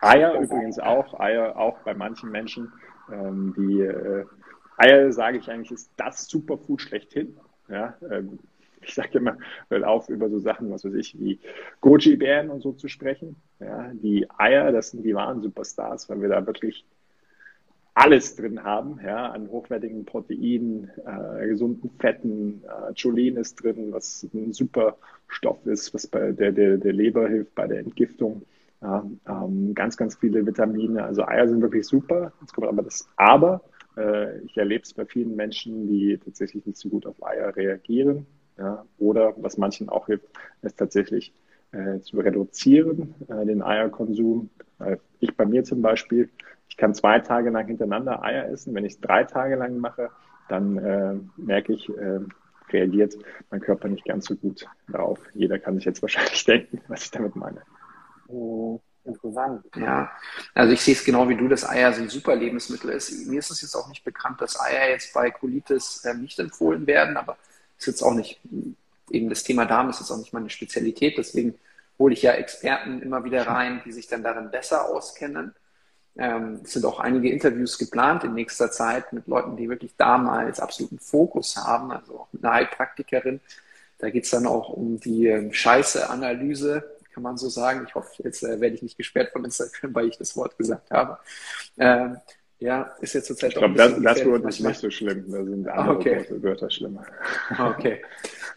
Eier übrigens auch, Eier auch bei manchen Menschen. Ähm, die äh, Eier, sage ich eigentlich, ist das Superfood schlechthin. Ja, ähm, ich sage immer, hört auf, über so Sachen, was weiß ich, wie Goji-Bären und so zu sprechen. Ja, die Eier, das sind die wahren Superstars, weil wir da wirklich alles drin haben, ja, an hochwertigen Proteinen, äh, gesunden Fetten, äh, Cholin ist drin, was ein super Stoff ist, was bei der, der, der Leber hilft bei der Entgiftung. Ähm, ganz, ganz viele Vitamine. Also Eier sind wirklich super. Jetzt kommt aber das Aber. Äh, ich erlebe es bei vielen Menschen, die tatsächlich nicht so gut auf Eier reagieren. Ja, oder was manchen auch hilft, ist tatsächlich äh, zu reduzieren, äh, den Eierkonsum. ich bei mir zum Beispiel, ich kann zwei Tage lang hintereinander Eier essen. Wenn ich es drei Tage lang mache, dann äh, merke ich, äh, reagiert mein Körper nicht ganz so gut darauf. Jeder kann sich jetzt wahrscheinlich denken, was ich damit meine. Oh, interessant. Ja, also ich sehe es genau wie du, dass Eier so ein super Lebensmittel ist. Mir ist es jetzt auch nicht bekannt, dass Eier jetzt bei Colitis äh, nicht empfohlen werden, aber ist jetzt auch nicht, eben das Thema Darm ist jetzt auch nicht meine Spezialität, deswegen hole ich ja Experten immer wieder rein, die sich dann darin besser auskennen. Ähm, es sind auch einige Interviews geplant in nächster Zeit mit Leuten, die wirklich damals absoluten Fokus haben, also auch mit einer Heilpraktikerin. Da geht es dann auch um die ähm, Scheiße-Analyse, kann man so sagen. Ich hoffe, jetzt äh, werde ich nicht gesperrt von Instagram, weil ich das Wort gesagt habe. Ähm, ja, ist jetzt zurzeit Ich glaube, das, das Wort ist nicht so schlimm. Da sind andere okay. Wörter schlimmer. Okay.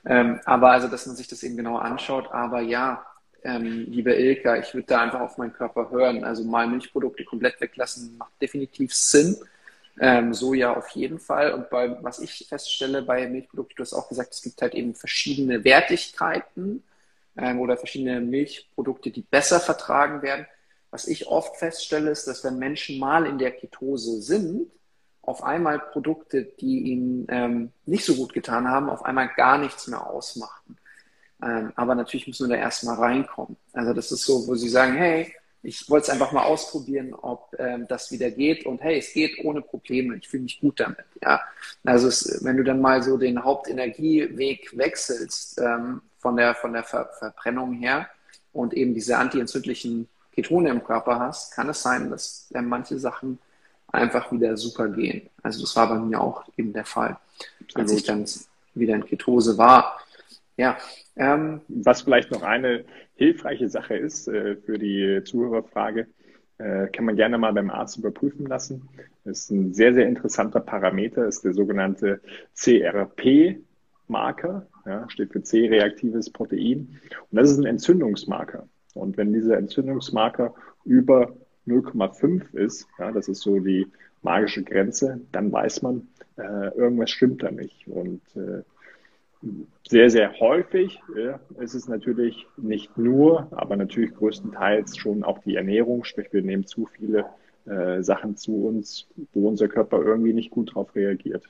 Ähm, aber also, dass man sich das eben genau anschaut. Aber ja, ähm, liebe Ilka, ich würde da einfach auf meinen Körper hören. Also mal Milchprodukte komplett weglassen macht definitiv Sinn. Ähm, Soja auf jeden Fall. Und bei, was ich feststelle bei Milchprodukten, du hast auch gesagt, es gibt halt eben verschiedene Wertigkeiten ähm, oder verschiedene Milchprodukte, die besser vertragen werden. Was ich oft feststelle, ist, dass wenn Menschen mal in der Ketose sind, auf einmal Produkte, die ihnen ähm, nicht so gut getan haben, auf einmal gar nichts mehr ausmachen. Ähm, aber natürlich müssen wir da erstmal reinkommen. Also das ist so, wo sie sagen, hey, ich wollte es einfach mal ausprobieren, ob ähm, das wieder geht. Und hey, es geht ohne Probleme. Ich fühle mich gut damit. Ja, also es, wenn du dann mal so den Hauptenergieweg wechselst ähm, von der von der Ver Verbrennung her und eben diese antientzündlichen Ketone im Körper hast, kann es sein, dass äh, manche Sachen einfach wieder super gehen. Also das war bei mir auch eben der Fall, als ich dann wieder in Ketose war. Ja. Ähm, Was vielleicht noch eine hilfreiche Sache ist äh, für die Zuhörerfrage, äh, kann man gerne mal beim Arzt überprüfen lassen. Das ist ein sehr, sehr interessanter Parameter, ist der sogenannte CRP-Marker, ja, steht für C-reaktives Protein. Und das ist ein Entzündungsmarker. Und wenn dieser Entzündungsmarker über 0,5 ist, ja, das ist so die magische Grenze, dann weiß man, äh, irgendwas stimmt da nicht. Und äh, sehr, sehr häufig ja, ist es natürlich nicht nur, aber natürlich größtenteils schon auch die Ernährung, sprich wir nehmen zu viele äh, Sachen zu uns, wo unser Körper irgendwie nicht gut darauf reagiert.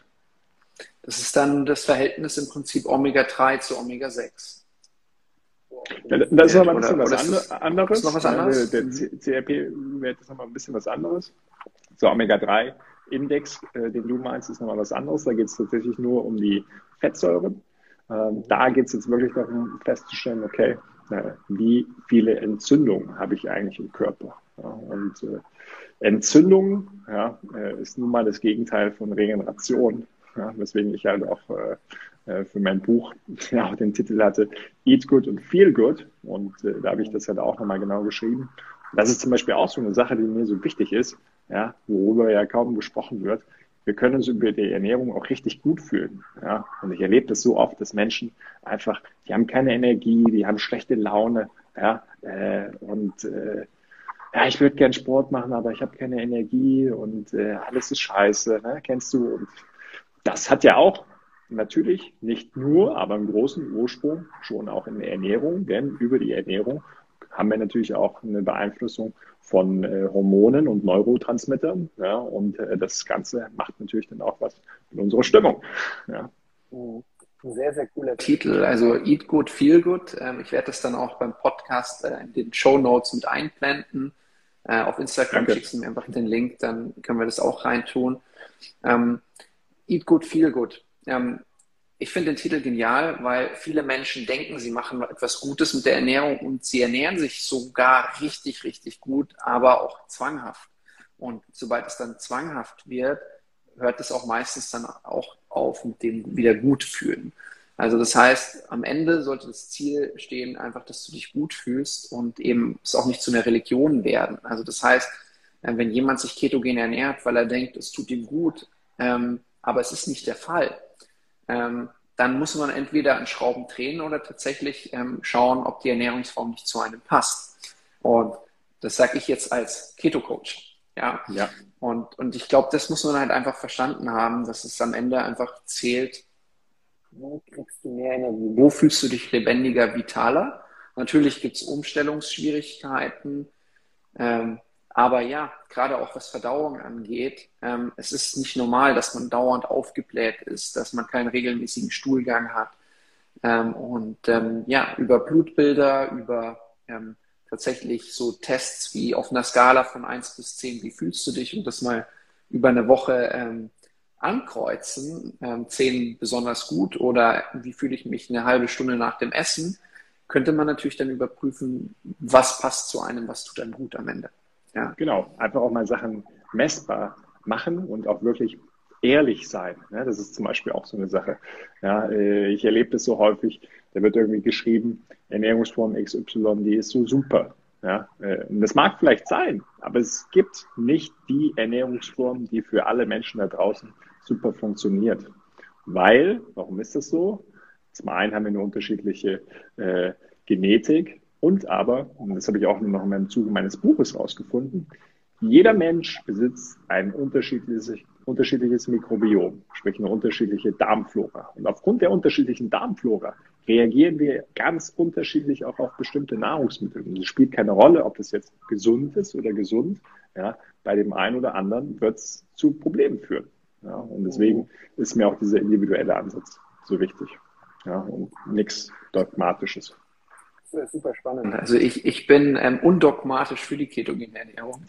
Das ist dann das Verhältnis im Prinzip Omega-3 zu Omega-6. Das ist aber ein bisschen was anderes. Ist noch was anderes? Der, der CRP-Wert ist nochmal ein bisschen was anderes. So, Omega-3-Index, äh, den du meinst, ist nochmal was anderes. Da geht es tatsächlich nur um die Fettsäuren. Ähm, da geht es jetzt wirklich darum, festzustellen, okay, äh, wie viele Entzündungen habe ich eigentlich im Körper? Ja, und äh, Entzündung ja, äh, ist nun mal das Gegenteil von Regeneration. Ja, weswegen ich halt auch äh, äh für mein Buch ja, den Titel hatte Eat Good und Feel Good. Und äh, da habe ich das halt auch nochmal genau geschrieben. das ist zum Beispiel auch so eine Sache, die mir so wichtig ist, ja, worüber ja kaum gesprochen wird wir können uns über die Ernährung auch richtig gut fühlen. Ja? Und ich erlebe das so oft, dass Menschen einfach, die haben keine Energie, die haben schlechte Laune, ja, äh, und äh, ja, ich würde gern Sport machen, aber ich habe keine Energie und äh, alles ist scheiße, ne? kennst du? Und das hat ja auch natürlich nicht nur, aber im großen Ursprung schon auch in der Ernährung, denn über die Ernährung haben wir natürlich auch eine Beeinflussung von äh, Hormonen und Neurotransmittern. Ja, und äh, das Ganze macht natürlich dann auch was mit unserer Stimmung. Ja. Ein sehr, sehr cooler Titel. Also Eat Good, Feel Good. Ähm, ich werde das dann auch beim Podcast äh, in den Show Notes mit einblenden. Äh, auf Instagram Danke. schickst du mir einfach den Link, dann können wir das auch reintun. Ähm, Eat Good, Feel Good. Ähm, ich finde den Titel genial, weil viele Menschen denken, sie machen etwas Gutes mit der Ernährung und sie ernähren sich sogar richtig, richtig gut, aber auch zwanghaft. Und sobald es dann zwanghaft wird, hört es auch meistens dann auch auf mit dem wieder gut fühlen. Also das heißt, am Ende sollte das Ziel stehen, einfach, dass du dich gut fühlst und eben es auch nicht zu einer Religion werden. Also das heißt, äh, wenn jemand sich ketogen ernährt, weil er denkt, es tut ihm gut, ähm, aber es ist nicht der Fall, ähm, dann muss man entweder an Schrauben drehen oder tatsächlich ähm, schauen, ob die Ernährungsform nicht zu einem passt. Und das sage ich jetzt als Keto-Coach. Ja. ja. Und, und ich glaube, das muss man halt einfach verstanden haben, dass es am Ende einfach zählt, wo kriegst du mehr Energie? Wo fühlst du dich lebendiger, vitaler? Natürlich gibt es Umstellungsschwierigkeiten. Ähm, aber ja, gerade auch was Verdauung angeht, ähm, es ist nicht normal, dass man dauernd aufgebläht ist, dass man keinen regelmäßigen Stuhlgang hat. Ähm, und ähm, ja, über Blutbilder, über ähm, tatsächlich so Tests wie auf einer Skala von 1 bis 10, wie fühlst du dich und das mal über eine Woche ähm, ankreuzen, ähm, 10 besonders gut oder wie fühle ich mich eine halbe Stunde nach dem Essen, könnte man natürlich dann überprüfen, was passt zu einem, was tut einem gut am Ende. Ja. Genau, einfach auch mal Sachen messbar machen und auch wirklich ehrlich sein. Ja, das ist zum Beispiel auch so eine Sache. Ja, äh, ich erlebe das so häufig, da wird irgendwie geschrieben, Ernährungsform XY, die ist so super. Ja, äh, das mag vielleicht sein, aber es gibt nicht die Ernährungsform, die für alle Menschen da draußen super funktioniert. Weil, warum ist das so? Zum einen haben wir eine unterschiedliche äh, Genetik, Und aber, und das habe ich auch noch im Zuge meines Buches rausgefunden, jeder Mensch besitzt ein unterschiedliches, unterschiedliches Mikrobiom, sprich eine unterschiedliche Darmflora. Und aufgrund der unterschiedlichen Darmflora reagieren wir ganz unterschiedlich auch auf bestimmte Nahrungsmittel. Und es spielt keine Rolle, ob das jetzt gesund ist oder gesund. Ja, bei dem einen oder anderen wird es zu Problemen führen. Ja, und deswegen ist mir auch dieser individuelle Ansatz so wichtig. Ja, und nichts Dogmatisches. Das ist super spannend. Also ich, ich bin ähm, undogmatisch für die ketogene Ernährung.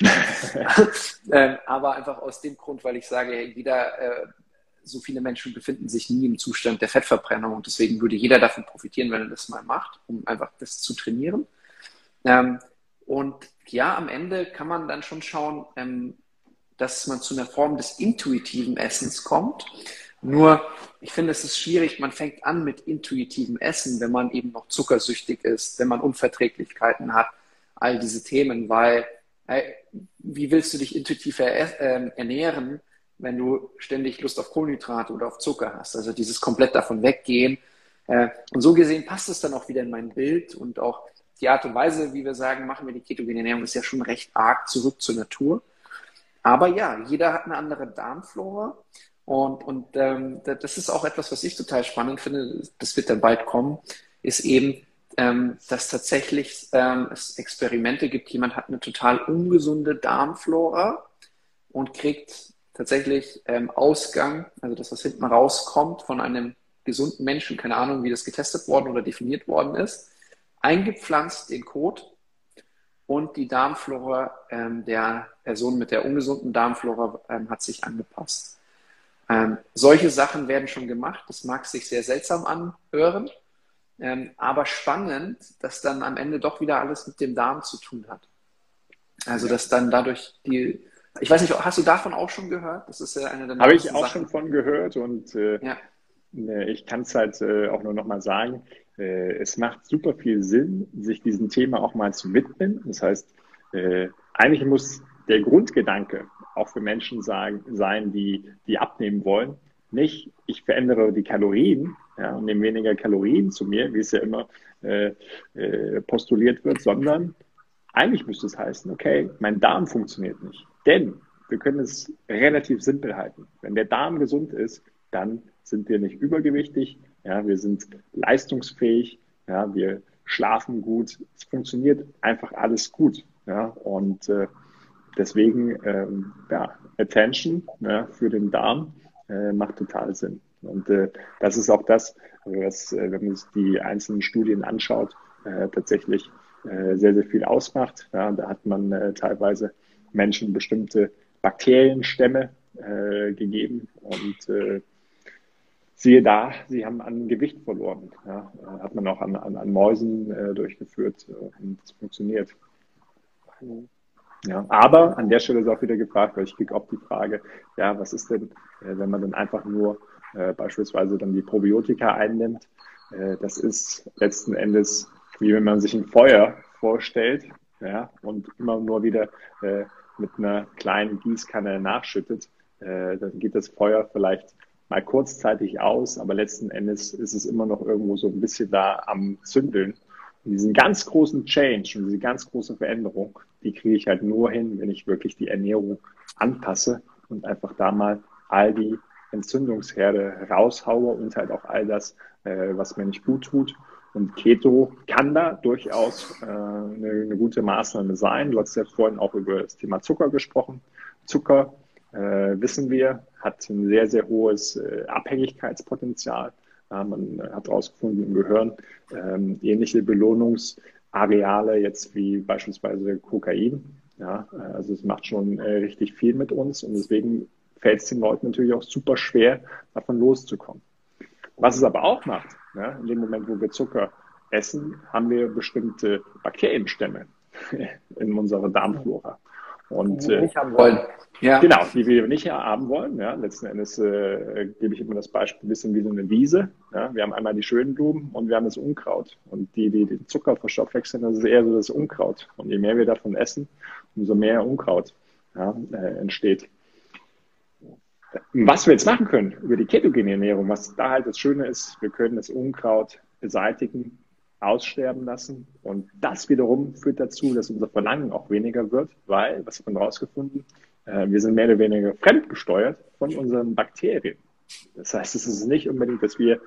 ähm, aber einfach aus dem Grund, weil ich sage, jeder, äh, so viele Menschen befinden sich nie im Zustand der Fettverbrennung und deswegen würde jeder davon profitieren, wenn er das mal macht, um einfach das zu trainieren. Ähm, und ja, am Ende kann man dann schon schauen, ähm, dass man zu einer Form des intuitiven Essens kommt. Nur, ich finde, es ist schwierig, man fängt an mit intuitivem Essen, wenn man eben noch zuckersüchtig ist, wenn man Unverträglichkeiten hat, all diese Themen, weil hey, wie willst du dich intuitiv äh, ernähren, wenn du ständig Lust auf Kohlenhydrate oder auf Zucker hast? Also dieses komplett davon weggehen. Äh, und so gesehen passt es dann auch wieder in mein Bild und auch die Art und Weise, wie wir sagen, machen wir die ketogene Ernährung, ist ja schon recht arg zurück zur Natur. Aber ja, jeder hat eine andere Darmflora und, und ähm, das ist auch etwas, was ich total spannend finde, das wird dann bald kommen, ist eben, ähm, dass tatsächlich ähm, es Experimente gibt, jemand hat eine total ungesunde Darmflora und kriegt tatsächlich ähm, Ausgang, also das, was hinten rauskommt von einem gesunden Menschen, keine Ahnung, wie das getestet worden oder definiert worden ist, eingepflanzt den Code und die Darmflora ähm, der Person mit der ungesunden Darmflora ähm, hat sich angepasst. Ähm, solche Sachen werden schon gemacht. Das mag sich sehr seltsam anhören, ähm, aber spannend, dass dann am Ende doch wieder alles mit dem Darm zu tun hat. Also, dass dann dadurch die, ich weiß nicht, hast du davon auch schon gehört? Das ist ja eine der Habe ich auch Sachen. schon von gehört und äh, ja. Ne, ich kann es halt äh, auch nur nochmal sagen. Äh, es macht super viel Sinn, sich diesem Thema auch mal zu widmen. Das heißt, äh, eigentlich muss der Grundgedanke auch für Menschen sagen, sein, die, die abnehmen wollen. Nicht, ich verändere die Kalorien ja, und nehme weniger Kalorien zu mir, wie es ja immer äh, äh, postuliert wird, sondern eigentlich müsste es heißen, okay, mein Darm funktioniert nicht. Denn wir können es relativ simpel halten. Wenn der Darm gesund ist, dann sind wir nicht übergewichtig, ja, wir sind leistungsfähig, ja, wir schlafen gut, es funktioniert einfach alles gut. Ja, und äh, deswegen, ähm, ja, Attention ja, für den Darm äh, macht total Sinn. Und äh, das ist auch das, was, äh, wenn man sich die einzelnen Studien anschaut, äh, tatsächlich äh, sehr, sehr viel ausmacht. Ja, da hat man äh, teilweise Menschen bestimmte Bakterienstämme gegeben und siehe da, sie haben an Gewicht verloren. Ja, hat man auch an, an, an Mäusen äh, durchgeführt und es funktioniert. Ja, aber an der Stelle ist auch wieder gefragt, weil ich kriege oft die Frage, ja, was ist denn, äh, wenn man dann einfach nur äh, beispielsweise dann die Probiotika einnimmt? Äh, das ist letzten Endes, wie wenn man sich ein Feuer vorstellt, ja, und immer nur wieder äh, mit einer kleinen Gießkanne nachschüttet, äh, dann geht das Feuer vielleicht mal kurzzeitig aus, aber letzten Endes ist es immer noch irgendwo so ein bisschen da am Zündeln. Und diesen ganz großen Change und diese ganz große Veränderung, die kriege ich halt nur hin, wenn ich wirklich die Ernährung anpasse und einfach da mal all die Entzündungsherde raushaue und halt auch all das, äh, was mir nicht gut tut. Und Keto kann da durchaus äh, eine, eine gute Maßnahme sein. Du hast ja vorhin auch über das Thema Zucker gesprochen. Zucker, äh, wissen wir, hat ein sehr, sehr hohes äh, Abhängigkeitspotenzial. Ja, man hat herausgefunden im Gehirn ähm, ähnliche Belohnungsareale jetzt wie beispielsweise Kokain. Ja, also es macht schon äh, richtig viel mit uns und deswegen fällt es den Leuten natürlich auch super schwer, davon loszukommen. Was es aber auch macht, ja, in dem Moment, wo wir Zucker essen, haben wir bestimmte Bakterienstämme in unserer Darmflora. Und, die wir äh, nicht haben wollen. Ja. Genau, die wir nicht haben wollen. Ja. Letzten Endes äh, gebe ich immer das Beispiel ein bisschen wie so eine Wiese. Ja. Wir haben einmal die schönen Blumen und wir haben das Unkraut. Und die, die den Zucker verstoffwechseln, das ist eher so das Unkraut. Und je mehr wir davon essen, umso mehr Unkraut ja, äh, entsteht. Was wir jetzt machen können über die ketogene Ernährung, was da halt das Schöne ist, wir können das Unkraut beseitigen aussterben lassen. Und das wiederum führt dazu, dass unser Verlangen auch weniger wird, weil, was haben wir herausgefunden, äh, wir sind mehr oder weniger fremdgesteuert von unseren Bakterien. Das heißt, es ist nicht unbedingt, dass wir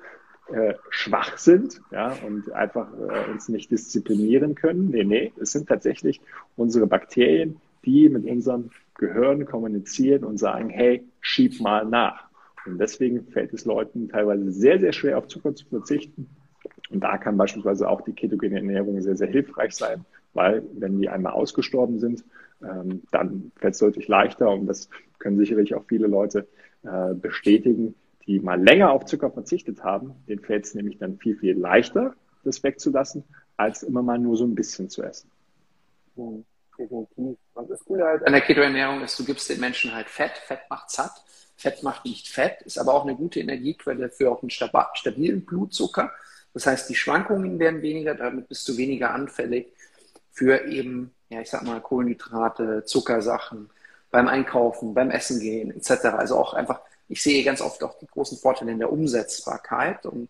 äh, schwach sind ja, und einfach äh, uns nicht disziplinieren können. Nee, nee, es sind tatsächlich unsere Bakterien, die mit unserem Gehirn kommunizieren und sagen, hey, schieb mal nach. Und deswegen fällt es Leuten teilweise sehr, sehr schwer, auf Zucker zu verzichten. Und da kann beispielsweise auch die ketogene Ernährung sehr, sehr hilfreich sein, weil wenn die einmal ausgestorben sind, ähm, dann fällt es deutlich leichter. Und das können sicherlich auch viele Leute äh, bestätigen, die mal länger auf Zucker verzichtet haben. Denen fällt es nämlich dann viel, viel leichter, das wegzulassen, als immer mal nur so ein bisschen zu essen. Definitiv. Und das Coole halt an der Keto-Ernährung ist, du gibst den Menschen halt Fett. Fett macht satt. Fett macht nicht fett, ist aber auch eine gute Energiequelle für auch einen stabilen Blutzucker. Das heißt, die Schwankungen werden weniger, damit bist du weniger anfällig für eben, ja, ich sag mal, Kohlenhydrate, Zuckersachen beim Einkaufen, beim Essen gehen, etc. Also auch einfach, ich sehe ganz oft auch die großen Vorteile in der Umsetzbarkeit und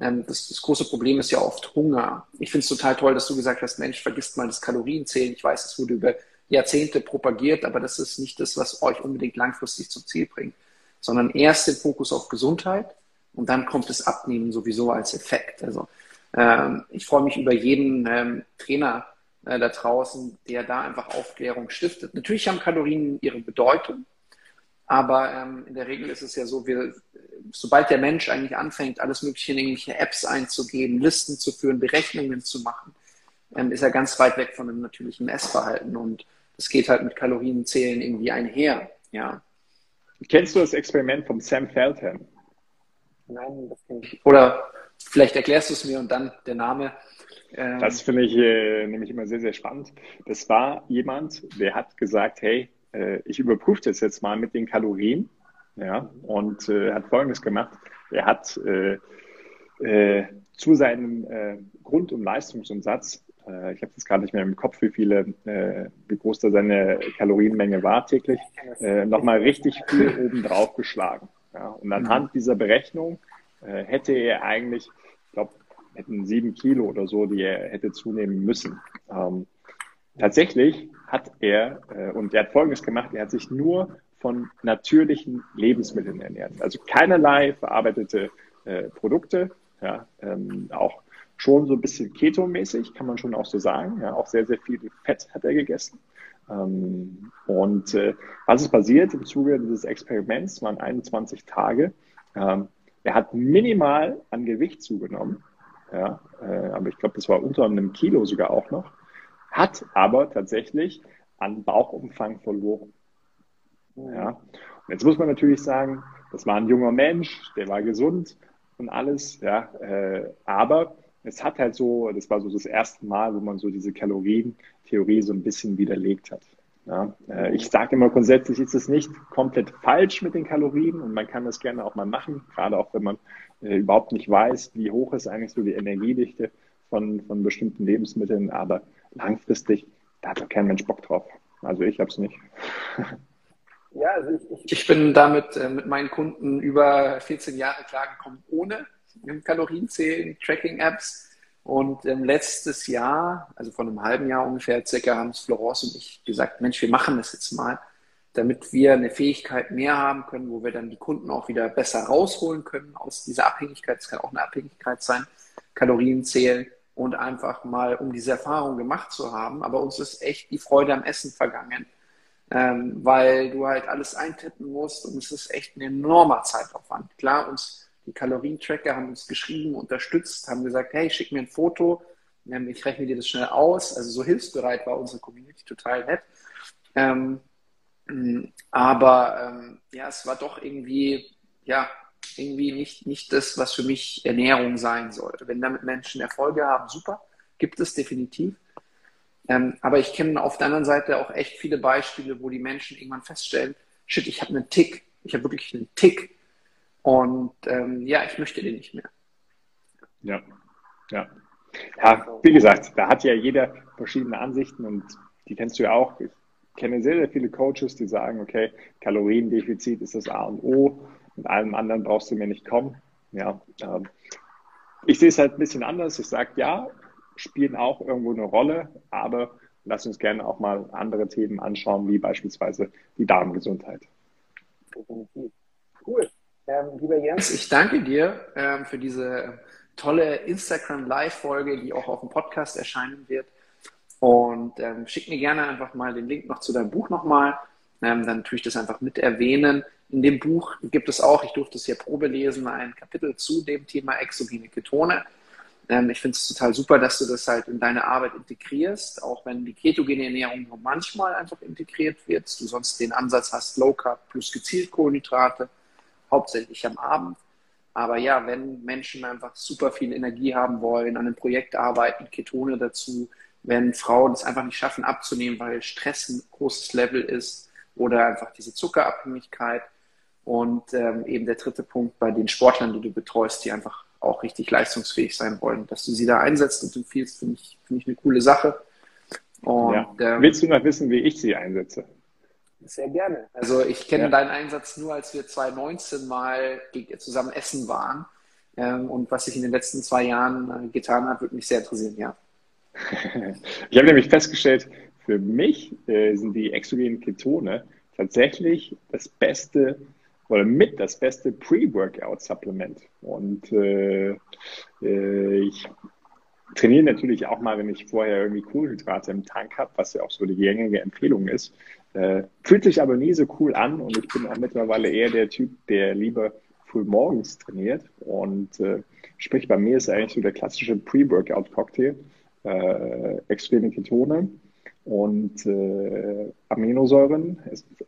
ähm, das, das, große Problem ist ja oft Hunger. Ich finde es total toll, dass du gesagt hast, Mensch, vergisst mal das Kalorienzählen. Ich weiß, es wurde über Jahrzehnte propagiert, aber das ist nicht das, was euch unbedingt langfristig zum Ziel bringt, sondern erst den Fokus auf Gesundheit und dann kommt das Abnehmen sowieso als Effekt. Also ähm, ich freue mich über jeden ähm, Trainer äh, da draußen, der da einfach Aufklärung stiftet. Natürlich haben Kalorien ihre Bedeutung, aber ähm, in der Regel ist es ja so, wir, sobald der Mensch eigentlich anfängt, alles Mögliche in irgendwelche Apps einzugeben, Listen zu führen, Berechnungen zu machen, ähm, ist er ganz weit weg von einem natürlichen Essverhalten. Und das geht halt mit Kalorienzählen irgendwie einher. Ja. Kennst du das Experiment von Sam Feldham? Nein, das kenne ich. Oder vielleicht erklärst du es mir und dann der Name. Ähm, das finde ich äh, nämlich immer sehr, sehr spannend. Das war jemand, der hat gesagt, hey, äh, ich überprüfe das jetzt mal mit den Kalorien. Ja, und äh, hat Folgendes gemacht. Er hat äh, äh, zu seinem äh, Grund- und Leistungsumsatz, ich habe jetzt gerade nicht mehr im Kopf, wie viele, wie groß da seine Kalorienmenge war täglich, äh, nochmal richtig viel oben drauf geschlagen. Ja, und anhand mhm. dieser Berechnung äh, hätte er eigentlich, ich glaube, hätten sieben Kilo oder so, die er hätte zunehmen müssen. Ähm, tatsächlich hat er, äh, und er hat Folgendes gemacht, er hat sich nur von natürlichen Lebensmitteln ernährt. Also keinerlei verarbeitete äh, Produkte, ja, ähm, auch schon so ein bisschen Keto-mäßig, kann man schon auch so sagen. Ja, auch sehr, sehr viel Fett hat er gegessen. Ähm, und äh, was ist passiert im Zuge dieses Experiments, waren 21 Tage. Ähm, er hat minimal an Gewicht zugenommen, ja, äh, aber ich glaube, das war unter einem Kilo sogar auch noch hat aber tatsächlich an Bauchumfang verloren. Ja. Und jetzt muss man natürlich sagen, das war ein junger Mensch, der war gesund und alles, ja, äh, aber es hat halt so, das war so das erste Mal, wo man so diese Kalorientheorie so ein bisschen widerlegt hat. Ja, äh, ich sage immer grundsätzlich ist es nicht komplett falsch mit den Kalorien und man kann das gerne auch mal machen, gerade auch wenn man äh, überhaupt nicht weiß, wie hoch ist eigentlich so die Energiedichte von, von bestimmten Lebensmitteln, aber langfristig, da hat doch kein Mensch Bock drauf. Also ich habe es nicht. Ja, also ich, ich bin damit äh, mit meinen Kunden über 14 Jahre klargekommen, ohne Kalorienzählen, Tracking-Apps. Und ähm, letztes Jahr, also vor einem halben Jahr ungefähr, circa, haben es Florence und ich gesagt, Mensch, wir machen das jetzt mal, damit wir eine Fähigkeit mehr haben können, wo wir dann die Kunden auch wieder besser rausholen können aus dieser Abhängigkeit. Es kann auch eine Abhängigkeit sein, Kalorien zählen und einfach mal, um diese Erfahrung gemacht zu haben. Aber uns ist echt die Freude am Essen vergangen, ähm, weil du halt alles eintippen musst und es ist echt ein enormer Zeitaufwand. Klar, uns die Kalorientracker haben uns geschrieben, unterstützt, haben gesagt, hey, schick mir ein Foto, ähm, ich rechne dir das schnell aus. Also so hilfsbereit war unsere Community total nett. Ähm, aber ähm, ja, es war doch irgendwie, ja, irgendwie nicht, nicht das, was für mich Ernährung sein sollte. Wenn damit Menschen Erfolge haben, super, gibt es definitiv. Ähm, aber ich kenne auf der anderen Seite auch echt viele Beispiele, wo die Menschen irgendwann feststellen, shit, ich habe einen Tick, ich habe wirklich einen Tick und ähm, ja, ich möchte den nicht mehr. Ja, ja. Ja, wie gesagt, da hat ja jeder verschiedene Ansichten und die kennst du ja auch. Ich kenne sehr, sehr viele Coaches, die sagen, okay, Kaloriendefizit ist das A und O. Mit allem anderen brauchst du mir nicht kommen. Ja, ähm, ich sehe es halt ein bisschen anders. Ich sage, ja, spielen auch irgendwo eine Rolle, aber lass uns gerne auch mal andere Themen anschauen, wie beispielsweise die Darmgesundheit. Cool. Ähm, lieber Jens, ich danke dir ähm, für diese tolle Instagram Live-Folge, die auch auf dem Podcast erscheinen wird. Und ähm, schick mir gerne einfach mal den Link noch zu deinem Buch nochmal. Ähm, dann tue ich das einfach mit erwähnen. In dem Buch gibt es auch, ich durfte es hier Probe lesen, ein Kapitel zu dem Thema exogene Ketone. Ähm, ich finde es total super, dass du das halt in deine Arbeit integrierst, auch wenn die ketogene Ernährung nur manchmal einfach integriert wird. Du sonst den Ansatz hast, Low Carb plus gezielt Kohlenhydrate, hauptsächlich am Abend. Aber ja, wenn Menschen einfach super viel Energie haben wollen, an einem Projekt arbeiten, Ketone dazu, wenn Frauen es einfach nicht schaffen abzunehmen, weil Stress ein großes Level ist oder einfach diese Zuckerabhängigkeit. Und ähm, eben der dritte Punkt bei den Sportlern, die du betreust, die einfach auch richtig leistungsfähig sein wollen, dass du sie da einsetzt und empfiehlst, finde ich, finde ich eine coole Sache. Und, ja. ähm, Willst du noch wissen, wie ich sie einsetze? Sehr gerne. Also ich kenne ja. deinen Einsatz nur, als wir 2019 mal zusammen essen waren. Ähm, und was sich in den letzten zwei Jahren äh, getan hat, würde mich sehr interessieren, ja. ich habe nämlich festgestellt, für mich äh, sind die exogenen Ketone tatsächlich das beste oder mit das beste Pre-Workout-Supplement. Und äh, äh, ich trainiere natürlich auch mal, wenn ich vorher irgendwie Kohlenhydrate im Tank habe, was ja auch so die gängige Empfehlung ist. Äh, fühlt sich aber nie so cool an und ich bin auch mittlerweile eher der Typ, der lieber früh morgens trainiert. Und äh, sprich, bei mir ist eigentlich so der klassische Pre-Workout-Cocktail, äh, extreme Ketone und äh, Aminosäuren,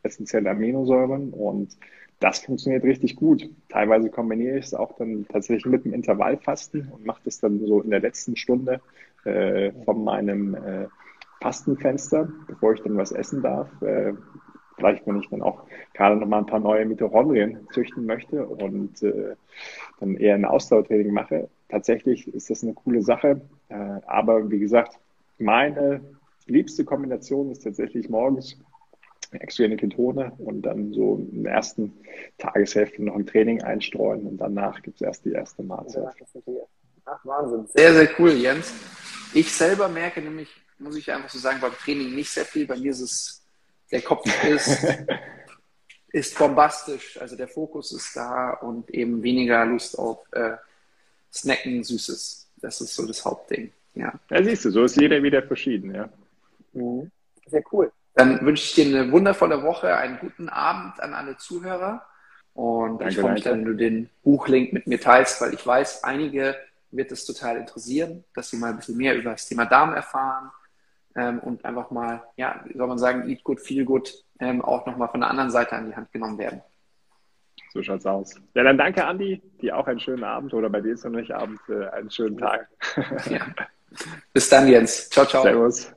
essentielle Aminosäuren und das funktioniert richtig gut. Teilweise kombiniere ich es auch dann tatsächlich mit dem Intervallfasten und mache das dann so in der letzten Stunde äh, von meinem äh, Fastenfenster, bevor ich dann was essen darf. Äh, vielleicht, wenn ich dann auch gerade noch mal ein paar neue Mitochondrien züchten möchte und äh, dann eher ein Ausdauertraining mache. Tatsächlich ist das eine coole Sache. Äh, aber wie gesagt, meine liebste Kombination ist tatsächlich morgens exogene Ketone und dann so in der ersten Tageshälfte noch ein Training einstreuen und danach gibt es erst die erste Mahlzeit. Ach, Wahnsinn. Sehr, sehr cool, Jens. Ich selber merke nämlich, muss ich einfach so sagen, beim Training nicht sehr viel. Bei mir ist es, der Kopf ist, ist bombastisch. Also der Fokus ist da und eben weniger Lust auf äh, Snacken, Süßes. Das ist so das Hauptding. Ja. ja, siehst du, so ist jeder wieder verschieden, ja. Mhm. Sehr cool. Dann wünsche ich dir eine wundervolle Woche, einen guten Abend an alle Zuhörer. Und danke, ich freue mich dann, wenn du den Buchlink mit mir teilst, weil ich weiß, einige wird es total interessieren, dass sie mal ein bisschen mehr über das Thema Darm erfahren ähm, und einfach mal, ja, wie soll man sagen, Eat Good, Feel Good ähm, auch nochmal von der anderen Seite an die Hand genommen werden. So schaut's aus. Ja, dann danke, Andi. Dir auch einen schönen Abend oder bei dir ist noch nicht Abend, äh, einen schönen Tag. ja. Bis dann, Jens. Ciao, ciao. Servus.